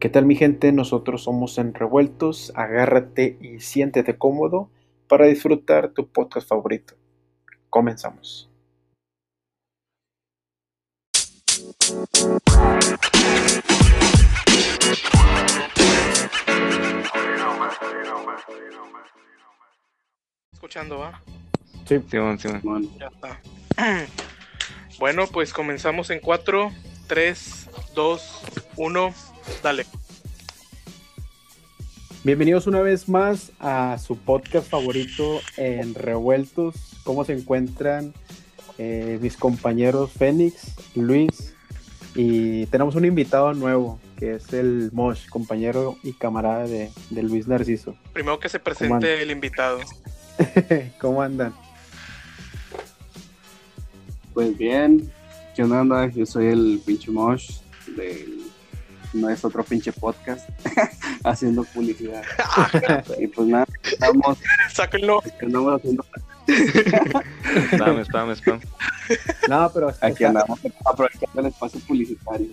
¿Qué tal mi gente? Nosotros somos en Revueltos. Agárrate y siéntete cómodo para disfrutar tu podcast favorito. Comenzamos. Escuchando, ¿va? Sí, Simón, Simón. Ya está. Bueno, pues comenzamos en 4, 3, 2, 1. Dale. Bienvenidos una vez más a su podcast favorito en Revueltos. ¿Cómo se encuentran eh, mis compañeros Fénix, Luis? Y tenemos un invitado nuevo, que es el Mosh, compañero y camarada de, de Luis Narciso. Primero que se ¿Cómo presente el invitado. ¿Cómo andan? Pues bien, ¿qué onda? anda? Yo soy el pinche Mosh del no es otro pinche podcast haciendo publicidad. y pues nada, estamos, Sáquenlo. andamos haciendo Spam, spam, spam. No, pero aquí está, andamos aprovechando el espacio publicitario.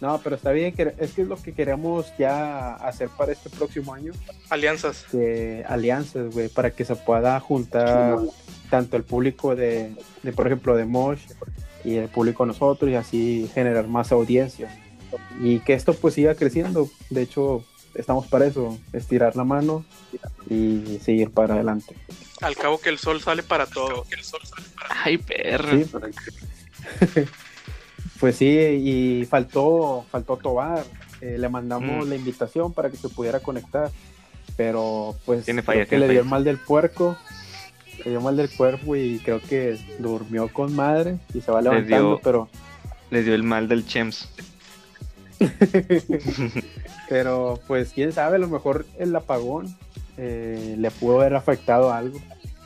no, pero está bien, que es que es lo que queremos ya hacer para este próximo año, Alianzas. de alianzas, güey, para que se pueda juntar tanto el público de, de, por ejemplo, de Mosh y el público de nosotros y así generar más audiencia. Y que esto pues siga creciendo. De hecho, estamos para eso, estirar la mano y seguir para adelante. Al cabo que el sol sale para todo. Que el sol sale para Ay, perro. Sí. Pues sí, y faltó, faltó Tobar. Eh, le mandamos Mm. la invitación para que se pudiera conectar. Pero pues Tiene creo fallas, que tiene le dio el mal del puerco. Le dio mal del cuerpo y creo que durmió con madre y se va Le levantando, dio- pero Les dio el mal del Chems. pero pues quién sabe, a lo mejor el apagón eh, le pudo haber afectado algo.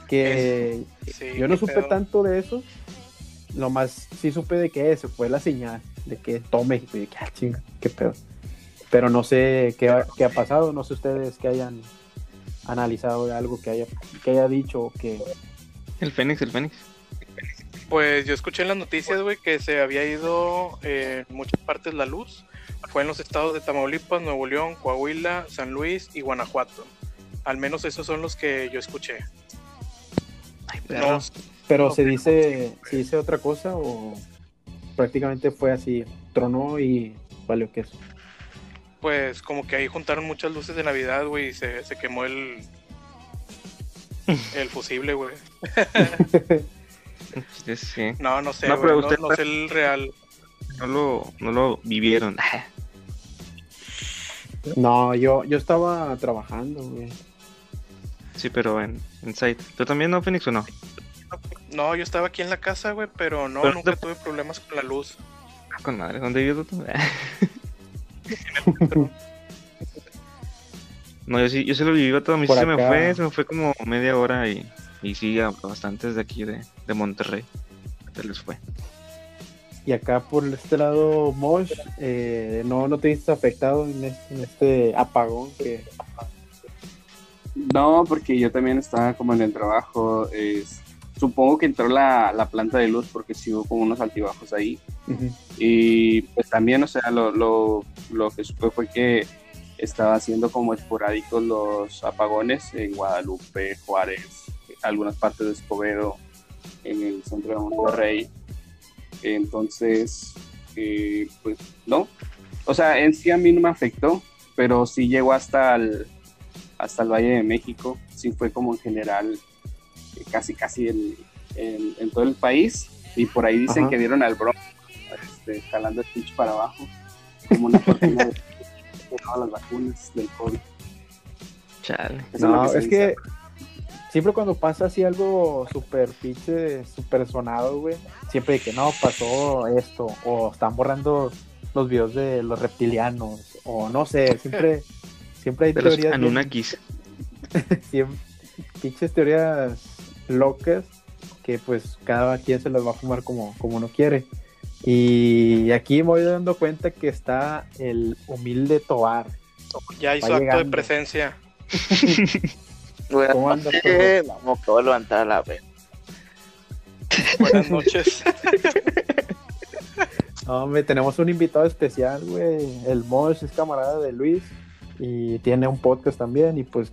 Que Sí, yo no supe pedo. tanto de eso. Lo más sí supe de que se fue la señal, de que tome, y de que ah, chinga, qué pedo. Pero no sé qué ha, qué ha pasado, no sé ustedes que hayan analizado de algo que haya, que haya dicho o que El Fénix, el Fénix. Pues yo escuché en las noticias, güey, que se había ido eh, en muchas partes la luz. Fue en los estados de Tamaulipas, Nuevo León, Coahuila, San Luis y Guanajuato. Al menos esos son los que yo escuché. Ay, No, pero Ok. se dice se dice otra cosa o prácticamente fue así, tronó y valió queso. pues como que ahí juntaron muchas luces de Navidad, güey, y se, se quemó el, el fusible, güey. Sí, sí. No, no sé, No, güey, pero no, usted- no sé el real. No lo, no lo vivieron. No, yo yo estaba trabajando, güey. Sí, pero en, en site. ¿Tú también no, Fénix, o no? No, yo estaba aquí en la casa, güey, pero no, Pero nunca te- tuve problemas con la luz. Ah, Con madre, ¿dónde vives tú? No, yo sí, yo sí lo viví todo. A mí sí se me fue, se me fue como media hora y, y sí, a bastantes de aquí de, de Monterrey. Se les fue. Y acá por este lado, Mosh, eh, no, no te viste afectado en este, en este apagón que No, porque yo también estaba como en el trabajo. es- supongo que entró la, la planta de luz porque sí hubo como unos altibajos ahí. Y pues también, o sea, lo, lo, lo que supe fue que estaba haciendo como esporádicos los apagones en Guadalupe, Juárez, algunas partes de Escobedo, en el centro de Monterrey. Entonces, eh, pues no. O sea, en sí a mí no me afectó, pero sí llegó hasta el, hasta el Valle de México. Sí fue como en general, eh, casi, casi el- en, en todo el país. Y por ahí dicen Ajá. que dieron al Bronx este, jalando el pinche para abajo, como una cortina de, de todas las vacunas del COVID. Chale. Eso No, es que siempre cuando pasa así algo súper pinche, súper sonado, güey, siempre de que no, pasó esto, o están borrando los videos de los reptilianos, o no sé, siempre, siempre hay De los teorías bien- Anunnakis. siem- pinches teorías locas que pues cada quien se las va a fumar como, como uno quiere. Y aquí me voy dando cuenta que está el humilde Tobar. Ya hizo acto de presencia. Buenas ¿Cómo andas, noches. No, me acabo de levantar a la vez. Buenas noches. No, hombre, tenemos un invitado especial, güey. El Mosh es camarada de Luis y tiene un podcast también y pues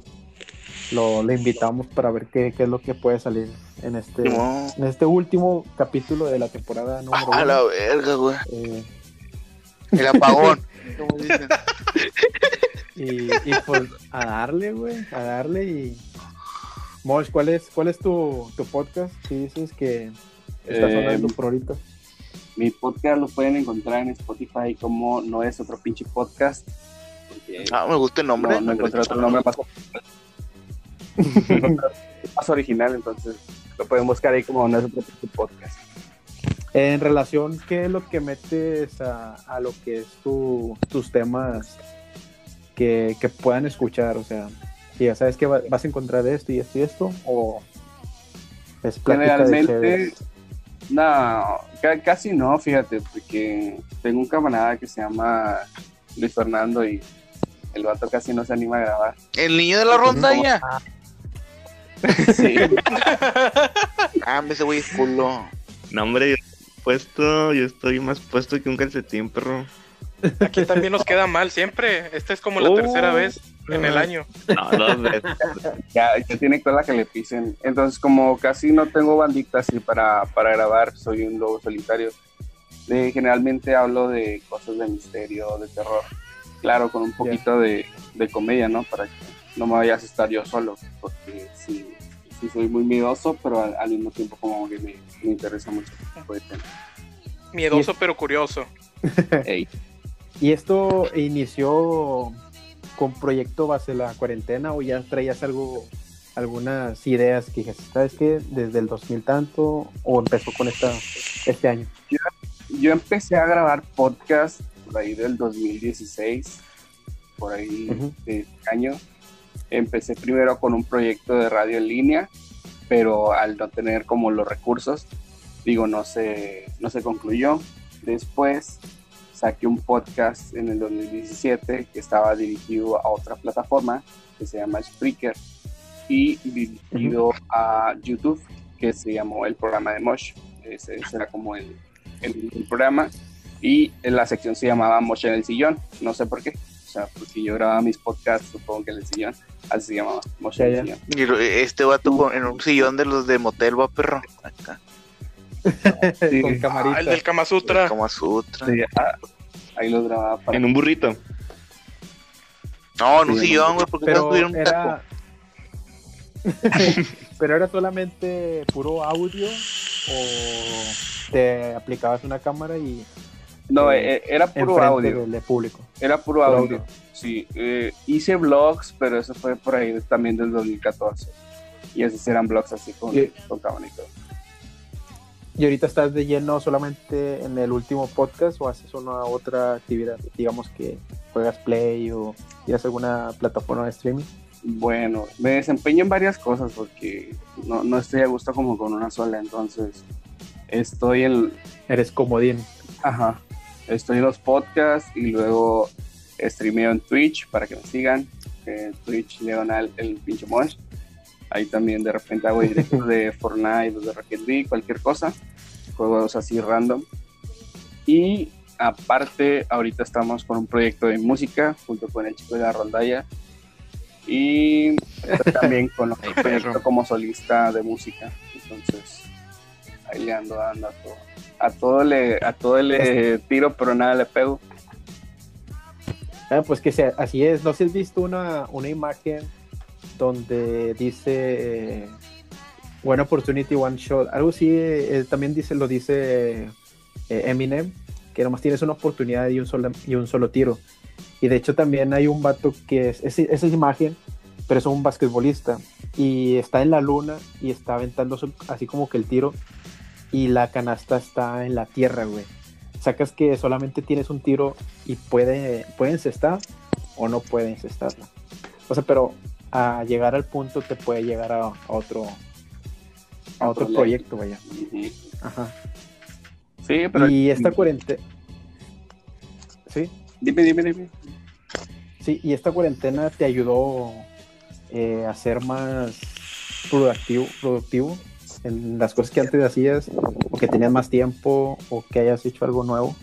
lo le invitamos para ver qué, qué es lo que puede salir en este, en este último capítulo de la temporada número A uno. la verga, güey. Eh, El apagón. como dicen. Y, y pues a darle, güey, a darle y... Mosh, ¿cuál es, cuál es tu, tu podcast? Si dices que está Eh, sonando por ahorita. Mi podcast lo pueden encontrar en Spotify como no es otro pinche podcast. Ah, me gusta el nombre. no, no encontré otro nombre más, más original, entonces lo pueden buscar ahí como no es otro pinche podcast. En relación, ¿qué es lo que metes a, a lo que es tu, tus temas que, que puedan escuchar? O sea, si ya sabes que va- vas a encontrar esto y esto y esto, o es Generalmente, no, ca- casi no, fíjate, porque tengo un camarada que se llama Luis Fernando y el vato casi no se anima a grabar. El niño de la rondalla. Sí. Ah, me ese güey es culo. No, hombre, yo estoy puesto, yo estoy más puesto que un calcetín, perro. Aquí también nos queda mal siempre. Esta es como la Oh. tercera vez en el año. No, dos veces. ya, ya tiene cola que le pisen. Entonces, como casi no tengo bandita así para, para grabar, soy un lobo solitario. eh, generalmente hablo de cosas de misterio, de terror. Claro, con un poquito de, de comedia, ¿no? Para que no me vayas a estar yo solo, porque sí, sí soy muy miedoso, pero al, al mismo tiempo como que me, me interesa mucho. este tipo de tema. Miedoso pero curioso. Ey, ¿Y esto inició con proyecto base la cuarentena o ya traías algo, algunas ideas que dijiste, ¿sabes qué? Desde el 2000 tanto o empezó con esta, este año? yo empecé a grabar podcast por ahí del 2016, por ahí Ujú. de este año. Empecé primero con un proyecto de radio en línea, pero al no tener como los recursos, digo, no se, no se concluyó. Después saqué un podcast en el 2017 que estaba dirigido a otra plataforma que se llama Spreaker y dirigido a YouTube que se llamó el programa de Mosh. Ese, ese era como el, el, el programa y en la sección se llamaba Mosh en el sillón, no sé por qué. O sea, porque yo grababa mis podcasts, supongo que en el sillón, así se llamaba Mosh en el sillón. Y este vato en un sillón de los de motel, va perro. Acá. Sí. con Ah, el del Kama Sutra. Como Sutra. Sí, ah, ahí los grababa para En un burrito. No, en un sillón, güey, porque no pero tuvieron un taco. era pero era solamente puro audio o te aplicabas una cámara y No, eh, era puro audio. del, público Era puro audio. audio. Sí, eh, hice vlogs, pero eso fue por ahí también del 2014. Y esos eran vlogs así con, con cámara y todo. Y ahorita estás de lleno solamente en el último podcast o haces una otra actividad digamos que juegas play o tienes alguna plataforma de streaming Bueno, me desempeño en varias cosas porque no, no estoy a gusto como con una sola, entonces estoy en, eres comodín ajá, estoy en los podcasts y luego streameo en Twitch para que me sigan. En Twitch Leonal el pinche mosh. Ahí también de repente hago directos de Fortnite o de Rocket League, cualquier cosa. Juegos así random. Y aparte, ahorita estamos con un proyecto de música junto con el chico de la rondalla. Y también con otro Ay, perro. proyecto como solista de música. Entonces, ahí le ando dando a todo. A todo le, a todo le tiro, pero nada le pego. Ah, pues que sea, así es. No sé si has visto una, una imagen donde dice eh, One Opportunity, One Shot. Algo así, eh, también dice, lo dice eh, Eminem, que nomás tienes una oportunidad y un, solo, y un solo tiro. Y de hecho también hay un vato que es, es- esa imagen, pero es un basquetbolista. Y está en la luna y está aventando así como que el tiro. Y la canasta está en la tierra, güey. Sacas que solamente tienes un tiro y puede, puede encestar o no puede encestarla. O sea, pero a llegar al punto te puede llegar a, a otro a otro proyecto, vaya. Ajá. Sí, pero. Y esta cuarentena. Sí, Dime, dime, dime. sí, y esta cuarentena te ayudó eh, a ser más productivo, productivo en las cosas que antes hacías, o que tenías más tiempo, o que hayas hecho algo nuevo.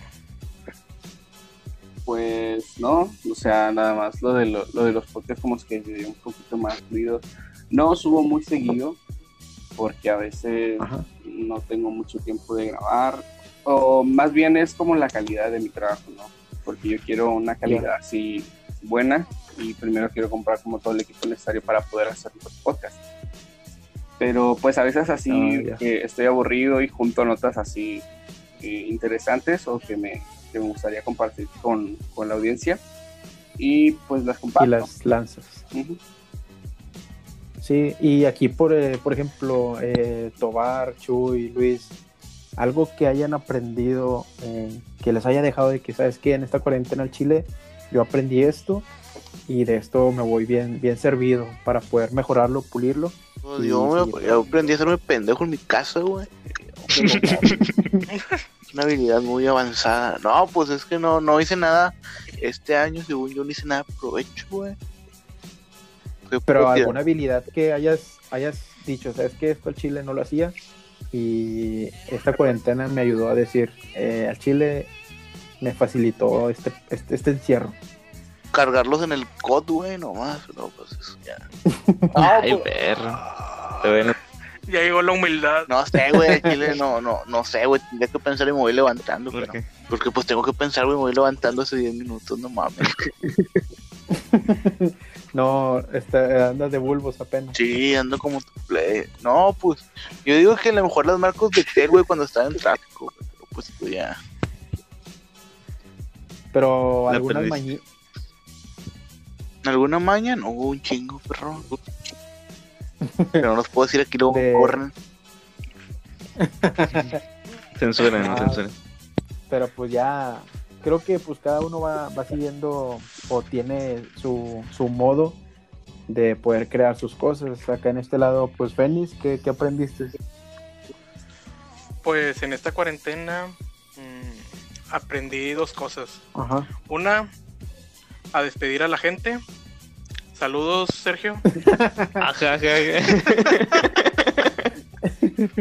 Pues no, o sea, nada más lo de, lo, lo de los podcasts como es que se dio un poquito más fluido. No subo muy seguido porque a veces Ajá. no tengo mucho tiempo de grabar o más bien es como la calidad de mi trabajo, ¿no? Porque yo quiero una calidad así buena y primero quiero comprar como todo el equipo necesario para poder hacer los podcasts. Pero pues a veces así Ah, que estoy aburrido y junto notas así eh, interesantes o que me, que me gustaría compartir con, con la audiencia y pues las Y comparto. las lanzas. Ujú. Sí, y aquí, por, eh, por ejemplo, eh, Tobar, Chuy, Luis, algo que hayan aprendido, eh, que les haya dejado de que, ¿sabes qué? En esta cuarentena al Chile, yo aprendí esto y de esto me voy bien, bien servido para poder mejorarlo, pulirlo. Pues Sí, yo, aprendí a hacerme pendejo en mi casa, güey. Una habilidad muy avanzada. No, pues es que no, no hice nada este año, según yo no hice nada de provecho, güey. Pero alguna habilidad que hayas, hayas dicho, ¿sabes qué? Esto al Chile no lo hacía y esta cuarentena me ayudó a decir, eh, al Chile me facilitó este, este, este encierro. cargarlos en el COD, güey, nomás. No, pues eso ya. Ay, pues, perro. Te ven- Ya llegó la humildad. no sé, güey, al Chile no, no, no sé, güey. Tendría que pensar y me voy levantando, ¿Por pero- qué? Porque pues tengo que pensar, güey, me voy levantando hace 10 minutos, no mames. No, está, andas de bulbos apenas. Sí, ando como tu play. No, pues, yo digo que a lo mejor las marcos de Tel, güey, cuando estaba en tráfico. Pero pues, pues ya. Pero algunas mañi- ¿Alguna maña? No, un chingo, perro. Pero no los puedo decir aquí, luego De- corren. Censuren, Ah. censuren. pero pues ya creo que pues cada uno va, va siguiendo o tiene su, su modo de poder crear sus cosas. Acá en este lado, pues Fénix, ¿qué, qué aprendiste? Pues en esta cuarentena mm, aprendí dos cosas. Ajá. Una, a despedir a la gente. Saludos, Sergio. Ajá, ajá, ajá.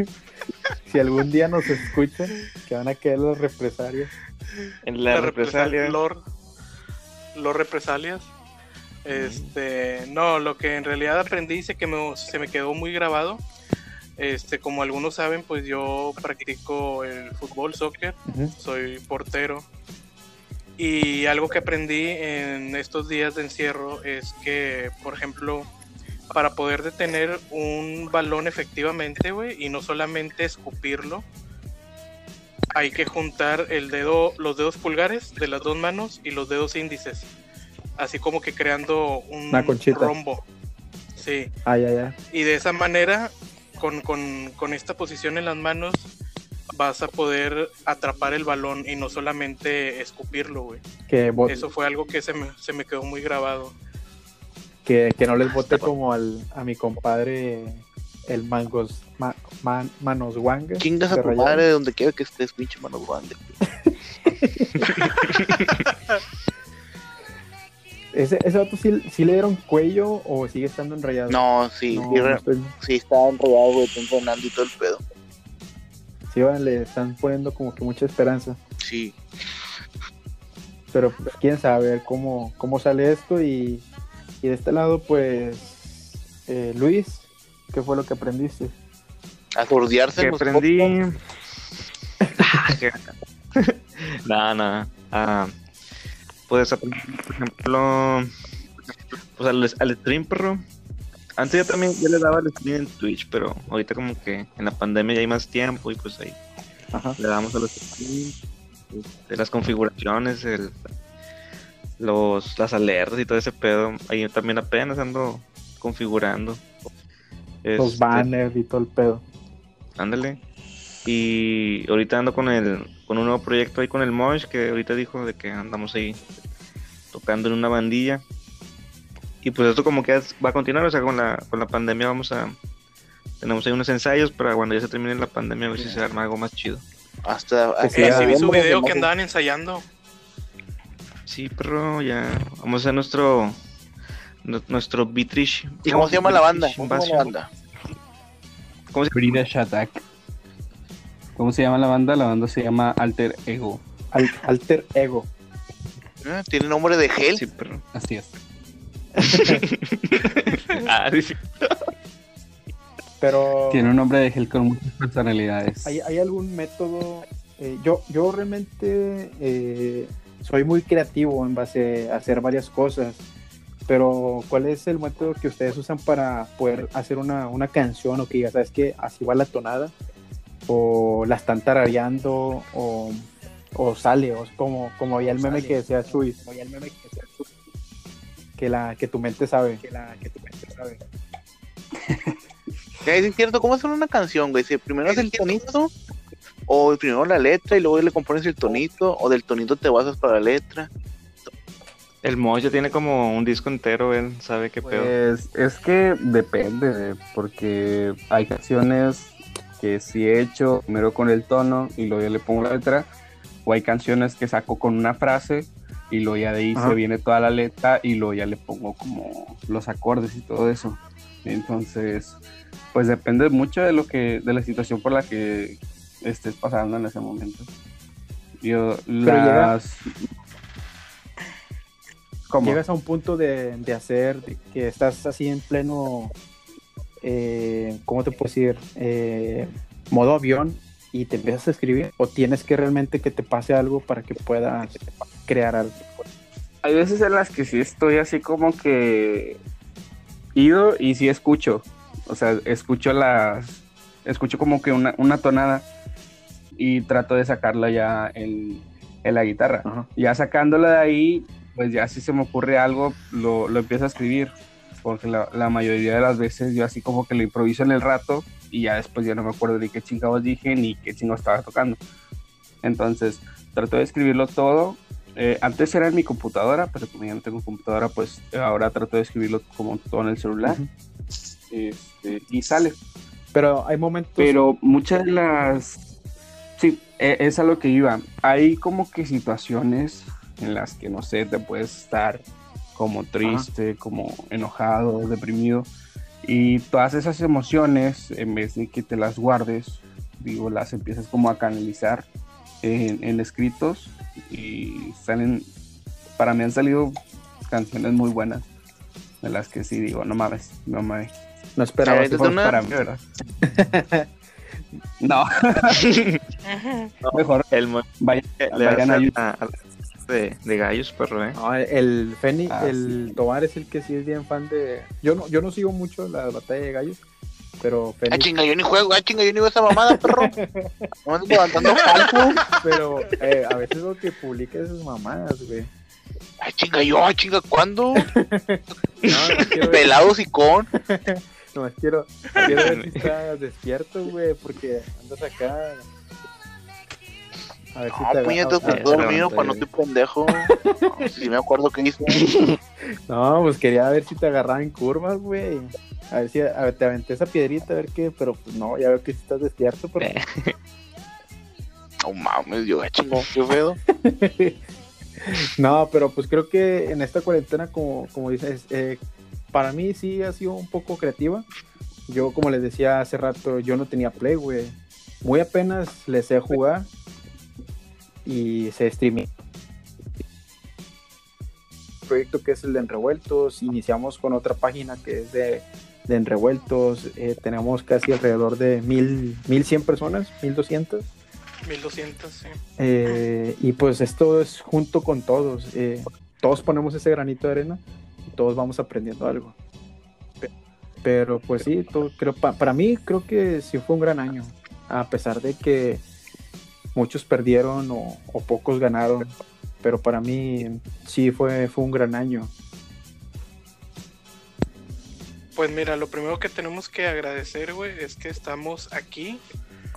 Si algún día nos escuchan, que van a quedar los represalios. En la, represalia. Lord, los represalias. Este, no, lo que en realidad aprendí y se, que me, se me quedó muy grabado. Este, como algunos saben, pues yo practico el fútbol, soccer, soy portero. Y algo que aprendí en estos días de encierro es que, por ejemplo, para poder detener un balón efectivamente, güey, y no solamente escupirlo, hay que juntar el dedo, los dedos pulgares de las dos manos y los dedos índices, así como que creando un rombo. Sí, Ah, ya, ya. y de esa manera, con, con, con esta posición en las manos, vas a poder atrapar el balón y no solamente escupirlo, güey. Que, Eso fue algo que se me, se me quedó muy grabado. que, que no les bote como al, a mi compadre el Mangos ma- man- Manos Wanga. Chingas a tu madre de donde quiera que estés, pinche mano grande. ¿Ese, ese vato sí, sí le dieron cuello o sigue estando enrayado? No, sí, No, sí, no estoy- sí, está enrollado, güey, está entrenando y todo el pedo. Sí, van, le están poniendo como que mucha esperanza. Sí. Pero pues, quién sabe cómo, cómo sale esto. Y, y de este lado, pues, eh, Luis, ¿qué fue lo que aprendiste? A que aprendí. no, no. Ah, pues aprendí, por ejemplo, pues al, al stream, perro. Antes yo también ya le daba al stream en Twitch, pero ahorita como que en la pandemia ya hay más tiempo y pues ahí Ajá. le damos a los streams, de las configuraciones, el, los, las alertas y todo ese pedo. Ahí también apenas ando configurando. Los Este, banners y todo el pedo. Ándale. Y ahorita ando con el con un nuevo proyecto ahí con el Mosh que ahorita dijo de que andamos ahí tocando en una bandilla. Y pues esto como que va a continuar, o sea, con la con la pandemia vamos a tenemos ahí unos ensayos para cuando ya se termine la pandemia a ver si se arma algo más chido. Hasta Eh, sí, sí vi su video que andaban ensayando. Sí, pero ya vamos a hacer nuestro nu- nuestro Bitrish. ¿Y cómo se llama la banda? ¿Cómo se llama la banda? ¿Cómo se British Attack. ¿Cómo se llama la banda? La banda se llama Alter Ego. Al- alter Ego. Ah, Tiene nombre de gel. Sí, pero. Así es. Ah, sí. Pero Tiene un nombre de gel con muchas personalidades. ¿hay, hay algún método? Eh, yo, yo realmente eh, soy muy creativo en base a hacer varias cosas, pero ¿cuál es el método que ustedes usan para poder hacer una, una canción o que diga, sabes que así va la tonada? ¿O la están tarareando? ¿O, o sale? O es como, como había el meme que decía Chuy, como había el meme que decía Chuy, que, la, que tu mente sabe. Que, la, que tu mente sabe. Es cierto, ¿cómo hacer una canción, güey? Si primero es el tonito, o primero la letra y luego le compones el tonito, o del tonito te basas para la letra. El Mosh ya tiene como un disco entero, él sabe qué pedo. Pues es que depende, porque hay canciones que sí he hecho primero con el tono y luego ya le pongo la letra, o hay canciones que saco con una frase y luego ya de ahí Ajá. se viene toda la letra y luego ya le pongo como los acordes y todo eso. Entonces, pues depende mucho de lo que, de la situación por la que estés pasando en ese momento. Yo las ¿Cómo? llegas a un punto de, de hacer de que estás así en pleno, eh, ¿cómo te puedo decir? Eh, modo avión y te empiezas a escribir o tienes que realmente que te pase algo para que puedas crear algo. Hay veces en las que sí estoy así como que ido y sí escucho. O sea, escucho las. Escucho como que una, una tonada y trato de sacarla ya en, en la guitarra. Ajá. Ya sacándola de ahí, pues ya si se me ocurre algo, lo, lo empiezo a escribir. Porque la, la mayoría de las veces yo así como que lo improviso en el rato y ya después ya no me acuerdo de qué chingados dije ni qué chingados estaba tocando. Entonces, trato de escribirlo todo. Eh, antes era en mi computadora, pero como ya no tengo computadora, pues ahora trato de escribirlo como todo en el celular. Este, y sale. Pero hay momentos... Pero muchas de las... Sí, e- es a lo que iba. Hay como que situaciones en las que, no sé, te puedes estar como triste, como enojado, deprimido. Y todas esas emociones, en vez de que te las guardes, digo, las empiezas como a canalizar en, en escritos y salen, para mí han salido canciones muy buenas, de las que sí digo, no mames, no mames. no esperaba Eh, que ¿tú fuera- una- Para mí, ¿verdad? no, mejor El Mosh vaya- le vayan a de, de gallos, perro, eh. No, el Feni, Ah, el sí. Tobar es el que sí es bien fan de... Yo no, yo no sigo mucho la batalla de gallos, pero Ah, Feni... chinga, yo ni juego, ah, chinga, yo ni veo esa mamada, perro. Levantando falso. Pero eh, a veces lo que publica esas mamadas, güey. Ah, chinga, yo, ah, chinga, ¿cuándo? No, no quiero ver, Pelado sicón. no, quiero, quiero ver si estás despierto, güey, porque andas acá. A ver si No, te puñetas, agarra- estoy a- dormido, levanté. pues no estoy pendejo. No, si me acuerdo que hice. No, pues quería ver si te agarraba en curvas, güey. A ver si a ver, te aventé esa piedrita, a ver qué, pero pues no, ya veo que estás despierto, pero... Eh. No mames, yo, ah, chingo, qué pedo. No, pero pues creo que en esta cuarentena, como, como dices, eh, para mí sí ha sido un poco creativa. Yo, como les decía hace rato, yo no tenía play, güey. Muy apenas le sé jugar y se streamé. proyecto que es el de Enrevueltos. Iniciamos con otra página que es de, de Enrevueltos. Eh, tenemos casi alrededor de mil, 1100 personas, 1200. 1200, sí. Eh, y pues esto es junto con todos. eh, todos ponemos ese granito de arena y todos vamos aprendiendo algo. Pe- Pero pues sí, todo- creo, pa- para mí creo que sí fue un gran año. A pesar de que muchos perdieron o, o pocos ganaron. Pero para mí sí fue, fue un gran año. Pues mira, lo primero que tenemos que agradecer, güey, es que estamos aquí,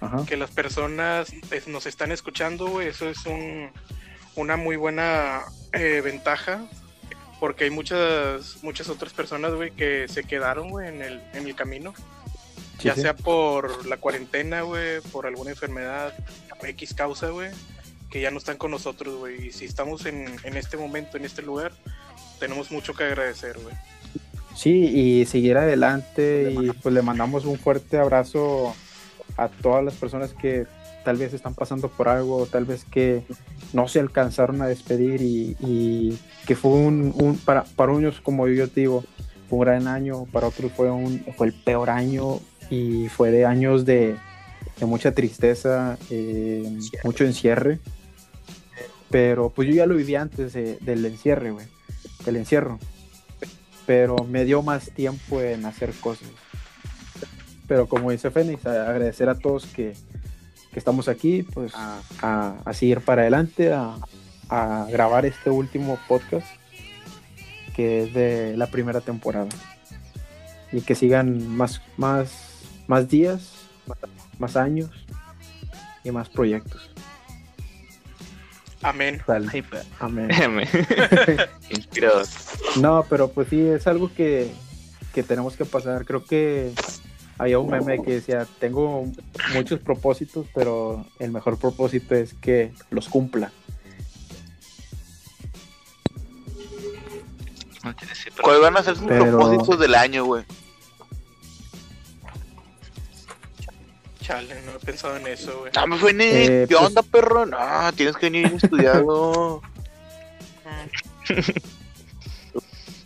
Ajá. que las personas eh, nos están escuchando, güey. Eso es un, una muy buena eh, ventaja, porque hay muchas muchas otras personas, güey, que se quedaron, güey, en el, en el camino. Sí, ya sí. sea por la cuarentena, güey, por alguna enfermedad, X causa, güey, que ya no están con nosotros, güey. Y si estamos en, en este momento, en este lugar, tenemos mucho que agradecer, güey. Sí, y seguir adelante y pues le mandamos un fuerte abrazo a todas las personas que tal vez están pasando por algo, tal vez que no se alcanzaron a despedir y, y que fue un, un- para, para unos, como yo te digo, fue un gran año, para otros fue, un, fue el peor año y fue de años de, de mucha tristeza, eh, mucho encierre. Pero pues yo ya lo viví antes de- del encierre, güey, del encierro. Pero me dio más tiempo en hacer cosas. Pero como dice Fénix, agradecer a todos que, que estamos aquí, pues a, a- a seguir para adelante, a, a grabar este último podcast, que es de la primera temporada. Y que sigan más, más, más días, más años y más proyectos. Amén. Ay, Amén. Inspirados. No, pero pues sí, es algo que, que tenemos que pasar. Creo que había un meme que decía, tengo muchos propósitos, pero el mejor propósito es que los cumpla. ¿Cuáles van a ser sus Pero- propósitos del año, güey? Chale, no he pensado en eso, güey. No, me fue ni. Eh, ¿Qué pues- onda, perro? No, tienes que venir estudiado.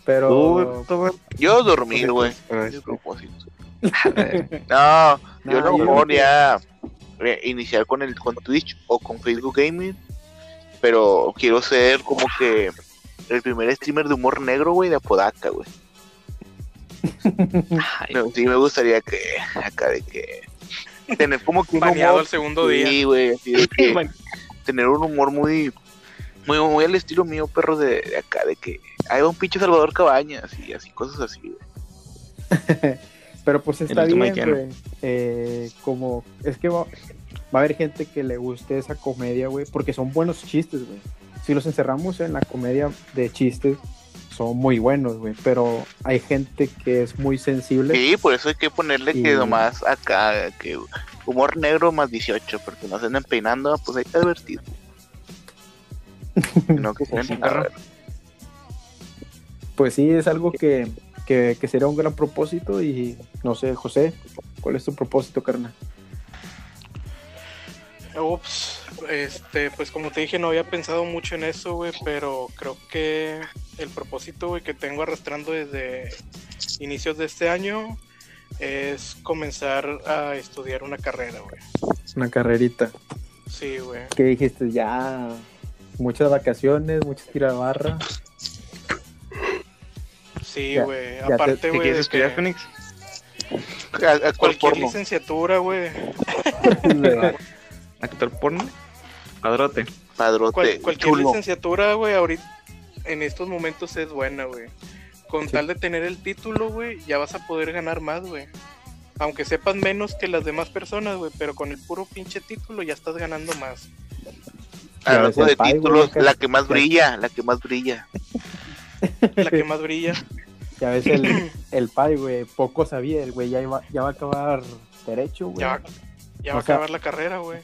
Pero Yo dormir, güey. Propósitos. No, yo No, mejor ya eh, iniciar con el con Twitch o con Facebook Gaming, pero quiero ser como que el primer streamer de humor negro, güey, de Apodaca, güey. No, sí me gustaría que acá de que tener como que un Baneado humor, el segundo día. sí, güey, así de que Bueno, tener un humor muy muy muy al estilo mío, perro de, de acá de que hay un pinche Salvador Cabañas y así cosas así, güey. Pero pues está bien, güey. Eh, como es que va, va a haber gente que le guste esa comedia, güey, porque son buenos chistes, güey. Si los encerramos en la comedia de chistes, son muy buenos, güey. Pero hay gente que es muy sensible. Sí, por eso hay que ponerle que Y- nomás acá, que humor negro más 18, porque no se anden peinando, pues hay que advertir. no que se Pues sí. Pues sí, es algo que, que, que sería un gran propósito. Y no sé, José, ¿cuál es tu propósito, carnal? Ups, este, pues como te dije, no había pensado mucho en eso, güey, pero creo que el propósito, güey, que tengo arrastrando desde inicios de este año es comenzar a estudiar una carrera, güey. Una carrerita. Sí, güey. ¿Qué dijiste? Ya muchas vacaciones, muchas tiras de barra. Sí, güey. Aparte, ¿Qué güey, quieres estudiar, Phoenix? A- a cual cualquier porno. licenciatura, güey. ¿Actor porno? Padrote. Padrote, Cual- cualquier chulo. licenciatura, güey, ahorita en estos momentos es buena, güey. Con Sí. tal de tener el título, güey, ya vas a poder ganar más, güey. Aunque sepas menos que las demás personas, güey, pero con el puro pinche título ya estás ganando más. Hablando de pay, títulos, acá- la que más brilla, la que más brilla. La que más brilla. Ya ves el, el pai, güey. Poco sabía, el güey ya, iba- ya va a acabar derecho, güey. Ya, ya va a acabar la carrera, güey.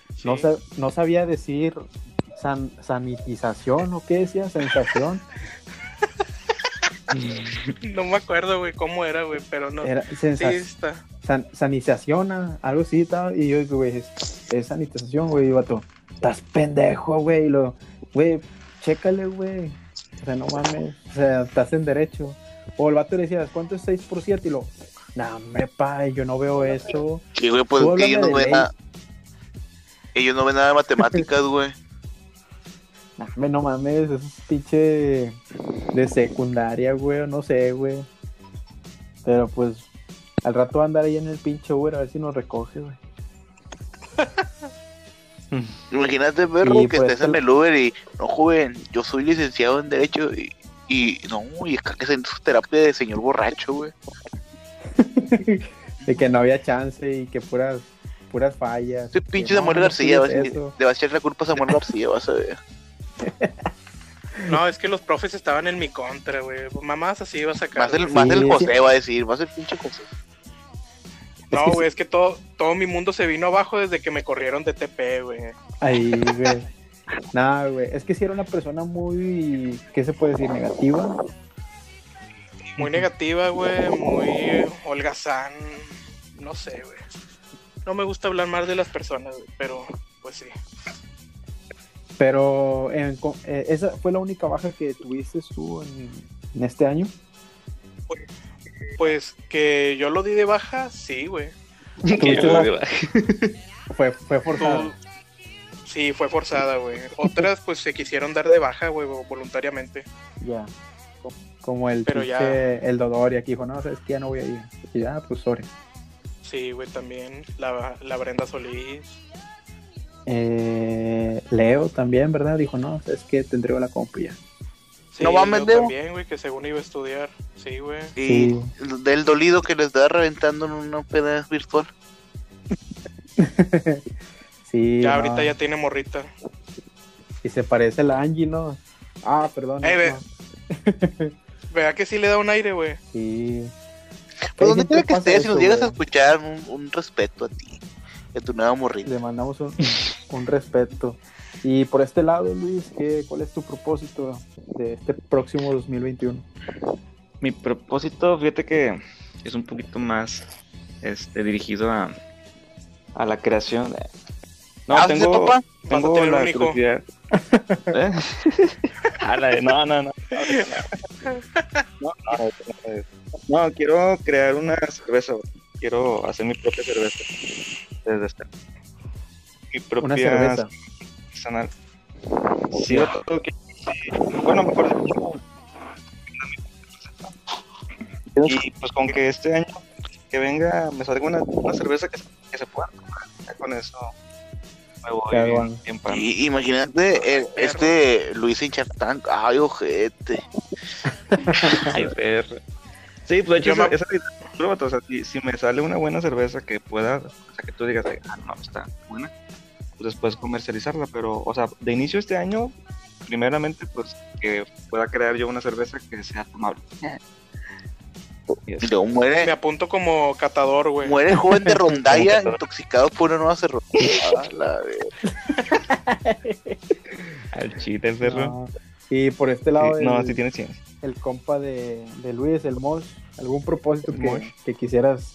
No, sabía decir san- sanitización o qué decía, sensación. No me acuerdo, güey, cómo era, güey, pero no. Era Sí, san- sanización, ah, algo así, estaba, y yo, güey, es, es sanitización, güey, y vato, estás pendejo, güey, y lo, güey, chécale, güey, o sea, no mames, o sea, estás en derecho. O el vato le decía, ¿cuánto es 6 por 7? Y lo, no, me pa, yo no veo eso. Sí, güey, pues que ellos no ven nada. Ellos no ven nada de matemáticas, güey. No, me- no mames, eso es pinche de secundaria, güey, o no sé, güey. Pero pues, al rato va a andar ahí en el pinche Uber a ver si nos recoge, güey. Imagínate, perro, que pues, estés en el- el Uber y, no, joven, yo soy licenciado en Derecho y, y no, y es que hacen su terapia de señor borracho, güey. de que no había chance y que puras, puras fallas. Que pinche Samuel no García, vas le vas a echar la culpa a Samuel García, vas a ver. No, es que los profes estaban en mi contra, güey. Mamás así iba a sacar. Más el, más el Sí, José sí. va a decir, más el pinche José. No, que güey, es que todo, todo mi mundo se vino abajo desde que me corrieron de TP, güey. Ahí, güey. Nada, güey. Es que si era una persona muy, ¿qué se puede decir? Negativa. Muy negativa, güey, muy holgazán. No sé, güey. No me gusta hablar más de las personas, güey, pero pues sí. Pero en eh, esa fue la única baja que tuviste tú en, en este año. Pues que yo lo di de baja, sí, güey. Que ¿Tuviste yo la- le digo, Fue, fue Tú- forzado. Sí, fue forzada, güey. Otras pues se quisieron dar de baja, güey, voluntariamente. Ya. Como el Pero ya- el Dodori aquí dijo, no, sabes que ya no voy a ir. Y ya, pues sorry. Sí, güey, también. La, la Brenda Solís. Eh, Leo también, ¿verdad? Dijo, no, sabes que te entrego la compu ya. Sí, No mames, Leo Leo. también, güey, que según iba a estudiar. Sí, güey. Y Sí. del dolido que les da reventando en una peda virtual. sí. Ya no, ahorita ya tiene morrita. Y se parece a la Angie, ¿no? Ah, perdón. Eh, no, ve. no. Vea que sí le da un aire, güey. Sí. Pues donde quiera que estés, si nos llegas a escuchar, un, un respeto a ti, a tu nueva morrita. Le mandamos un, un respeto. Y por este lado, Luis, ¿qué, ¿cuál es tu propósito de este próximo 2021? Mi propósito, fíjate que es un poquito más este, dirigido a, a la creación. No, Ah, ¿sí, tengo, papá? tengo a la un hijo. curiosidad. ¿Eh? A la de- no, no, no. No, no, no, quiero crear una cerveza. Quiero hacer mi propia cerveza. Desde este. Mi propia Una cerveza. artesanal. Sí, otro que- sí. Bueno, mejor dicho, Y pues con que este año que venga me salga una, una cerveza que, se- que se pueda tomar, ya con eso voy bien. Y, imagínate, el- este Luis Tank, ay, ojete. Ay, perro. Sí, pues de hecho, esa, o sea, si, si me sale una buena cerveza que pueda, o sea, que tú digas, ah, no, está buena, pues después comercializarla, pero, o sea, de inicio este año, primeramente, pues que pueda crear yo una cerveza que sea tomable. Y Me apunto como catador, güey. muere el joven de rondalla intoxicado por una nueva cerveza. Ah, la Al chile, perro. No. Y por este Sí, lado, no, el, sí tiene ciencia. el compa de, de Luis, el Mosh, ¿algún propósito que, que quisieras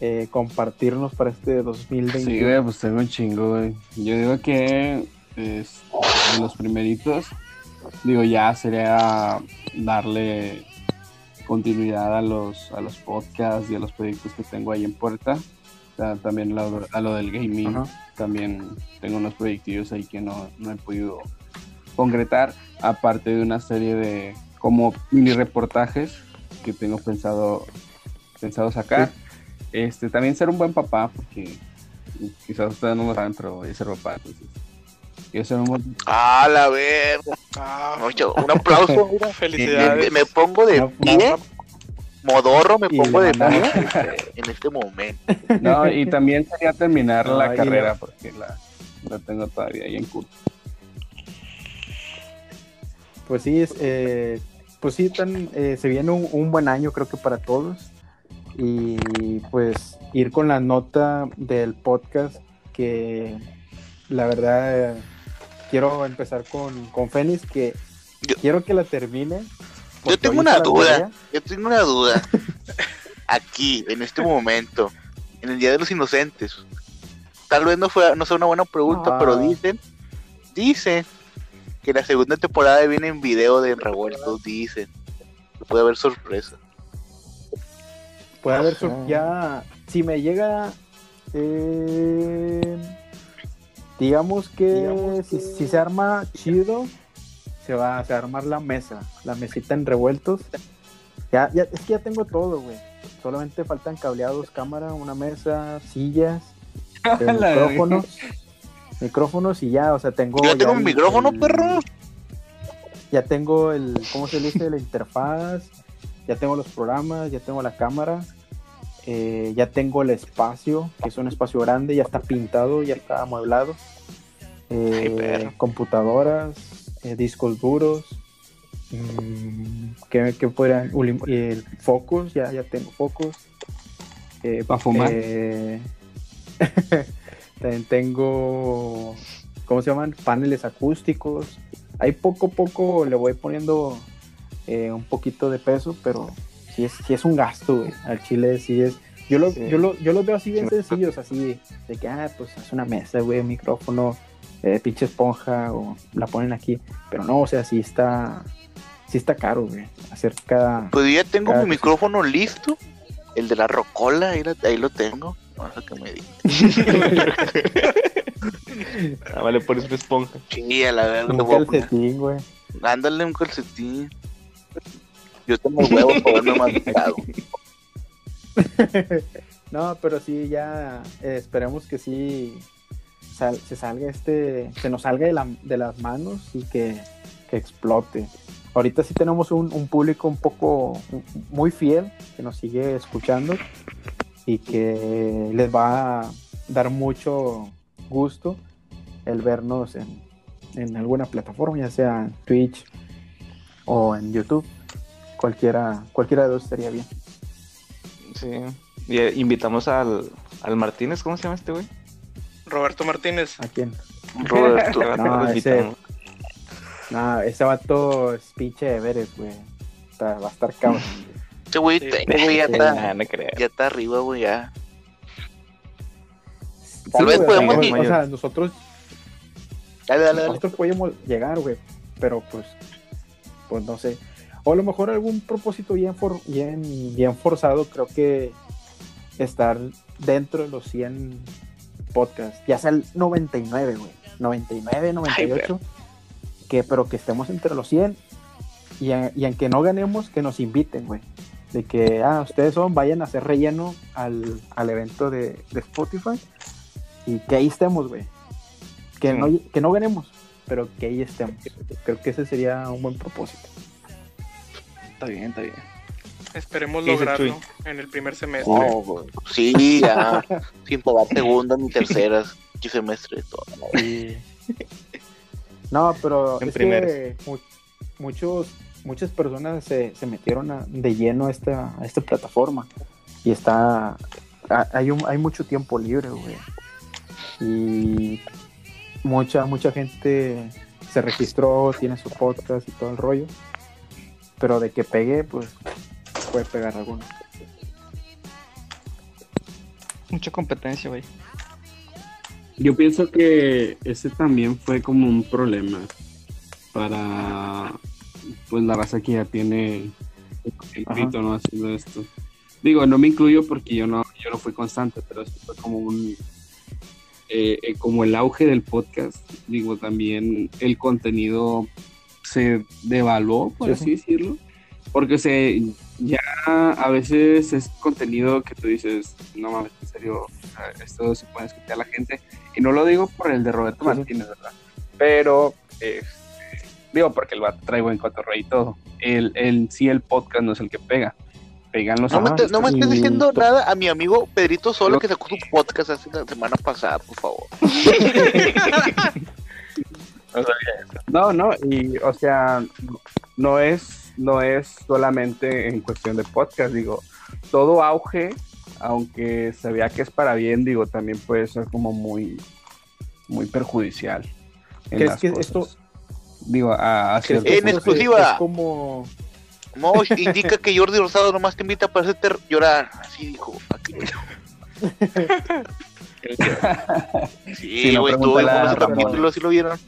eh, compartirnos para este 2021? Sí, güey, pues tengo un chingo, güey. Yo digo que es, los primeritos, digo, ya sería darle continuidad a los, a los podcasts y a los proyectos que tengo ahí en puerta. También lo- a lo del gaming, Ajá. también tengo unos proyectillos ahí que no, no he podido concretar, aparte de una serie de como mini reportajes que tengo pensado, pensado sacar. Este, también ser un buen papá, porque quizás ustedes no lo saben, pero voy a ser papá, entonces. Quiero ser un buen Ah, la verga. Ah, Un aplauso. mira. Me, felicidades. me pongo de No, pie, modorro, me Y pongo de pie mandamos- en este momento. No, y también sería terminar No, la carrera, porque la, la tengo todavía ahí en curso. Pues sí, es, eh, pues sí, tan, eh, se viene un, un buen año creo que para todos. Y pues ir con la nota del podcast que la verdad eh, quiero empezar con, con Fénix que Yo- quiero que la termine. Yo tengo una duda. Yo tengo una duda. Aquí, en este momento, en el Día de los Inocentes. Tal vez no fue, no sea una buena pregunta, Ah. pero dicen, dicen que la segunda temporada viene en video de revueltos, dicen. Puede haber sorpresa. Puede haber sur- ya, si me llega, eh, digamos que si, si se arma chido, se va, se va a armar la mesa, la mesita en revueltos. Ya, ya, es que ya tengo todo, güey. Solamente faltan cableados, cámara, una mesa, sillas, eh, micrófonos, micrófonos y ya, o sea, tengo. Yo ya tengo un micrófono, el- perro. Ya tengo el, ¿cómo se dice? La interfaz, ya tengo los programas, ya tengo la cámara, eh, ya tengo el espacio, que es un espacio grande, ya está pintado, ya está amueblado. Eh, Ay, computadoras, eh, discos duros, mm, que, que fueran eh, focos, ya, ya tengo focos. Eh, Pa' fumar. eh, también tengo, ¿cómo se llaman? Paneles Ahí poco a poco le voy poniendo eh, un poquito de peso, pero sí es, sí es un gasto, güey. Al chile sí es. Yo lo, Sí. yo lo, yo los veo así bien sencillos, así de que, ah, pues es una mesa, güey, un micrófono, eh, pinche esponja, o la ponen aquí. Pero no, o sea, sí está, sí está caro, güey. Hacer cada. Pues yo ya tengo Cada mi micrófono listo. El de la rocola, ahí, lo- ahí lo tengo. Vamos a que me diga. Ah, vale, por eso esponja. Sí, a la verga. Un calcetín, güey. Ándale un calcetín. Yo tengo huevos para verme más pegado. No, pero sí, ya eh, esperemos que sí se salga este, se nos salga de, de las manos y que, que explote. Ahorita sí tenemos un, público un poco muy fiel que nos sigue escuchando y que les va a dar mucho gusto el vernos en, en alguna plataforma, ya sea Twitch o en YouTube. Cualquiera, cualquiera de dos estaría bien. Sí. Y eh, invitamos al, al Martínez, ¿cómo se llama este güey? Roberto Martínez. ¿A quién? Roberto. No, Lo ese-. No, ese vato es pinche de veres, güey. Está- va a estar cabrón. Este güey, Sí. güey ya Sí, está, no ya está arriba, güey, ya. Sí, Tal vez güey, podemos O sea, nosotros, Dale, dale, dale. nosotros podemos llegar, güey. Pero pues, pues no sé. O a lo mejor algún propósito bien, for- bien, bien forzado, creo que estar dentro de los 100 podcasts. Ya sea el 99, güey. 99, 98. que, pero que estemos entre los 100. Y, a- y aunque no ganemos, que nos inviten, güey. De que, ah, ustedes son, vayan a hacer relleno al, al evento de, de Spotify. Y que ahí estemos, güey. Que, Sí. no, que no ganemos, pero que ahí estemos. Creo que ese sería un buen propósito. Está bien, está bien. Esperemos ¿Qué dice lograrlo en el primer semestre. No, güey. Sí, ya. sin pagar segundas ni terceras. ¿Qué semestre? Todo. Y- No, pero En es que muchos, muchas personas se, se metieron a- de lleno a esta, a esta plataforma y está ha- hay, un, hay mucho tiempo libre, güey. Y mucha, mucha gente se registró, tiene su podcast y todo el rollo. Pero de que pegue, pues puede pegar alguno. Mucha competencia, güey. Yo pienso que ese también fue como un problema para pues la raza que ya tiene grito, ¿no? Haciendo esto. Digo, no me incluyo porque yo no, yo no fui constante, pero sí fue como un eh, eh, como el auge del podcast. Digo, también el contenido se devaluó, por Sí, así decirlo. Porque se ya a veces es contenido que tú dices, no mames, en serio, esto se puede escuchar a la gente. Y no lo digo por el de Roberto. Martínez, ¿verdad? Pero, eh, digo, porque el vato trae buen cotorreo y todo. El, el, sí, el podcast no es el que pega. Pegan los No me, no me estés y- diciendo nada a mi amigo Pedrito Solo Lo- que sacó su podcast hace la semana pasada, por favor. No, no, y o sea, no es, no es solamente en cuestión de podcast, digo, todo auge, aunque se vea que es para bien, digo, también puede ser como muy, muy perjudicial. en ¿Crees las que cosas. esto- digo, a, a ¿Crees ciertos que En exclusiva. Es como indica que Jordi Rosado nomás te invita para hacerte llorar. Así dijo. Aquí. Sí, Sí, no, güey, unos Ramón. capítulos sí lo vieron.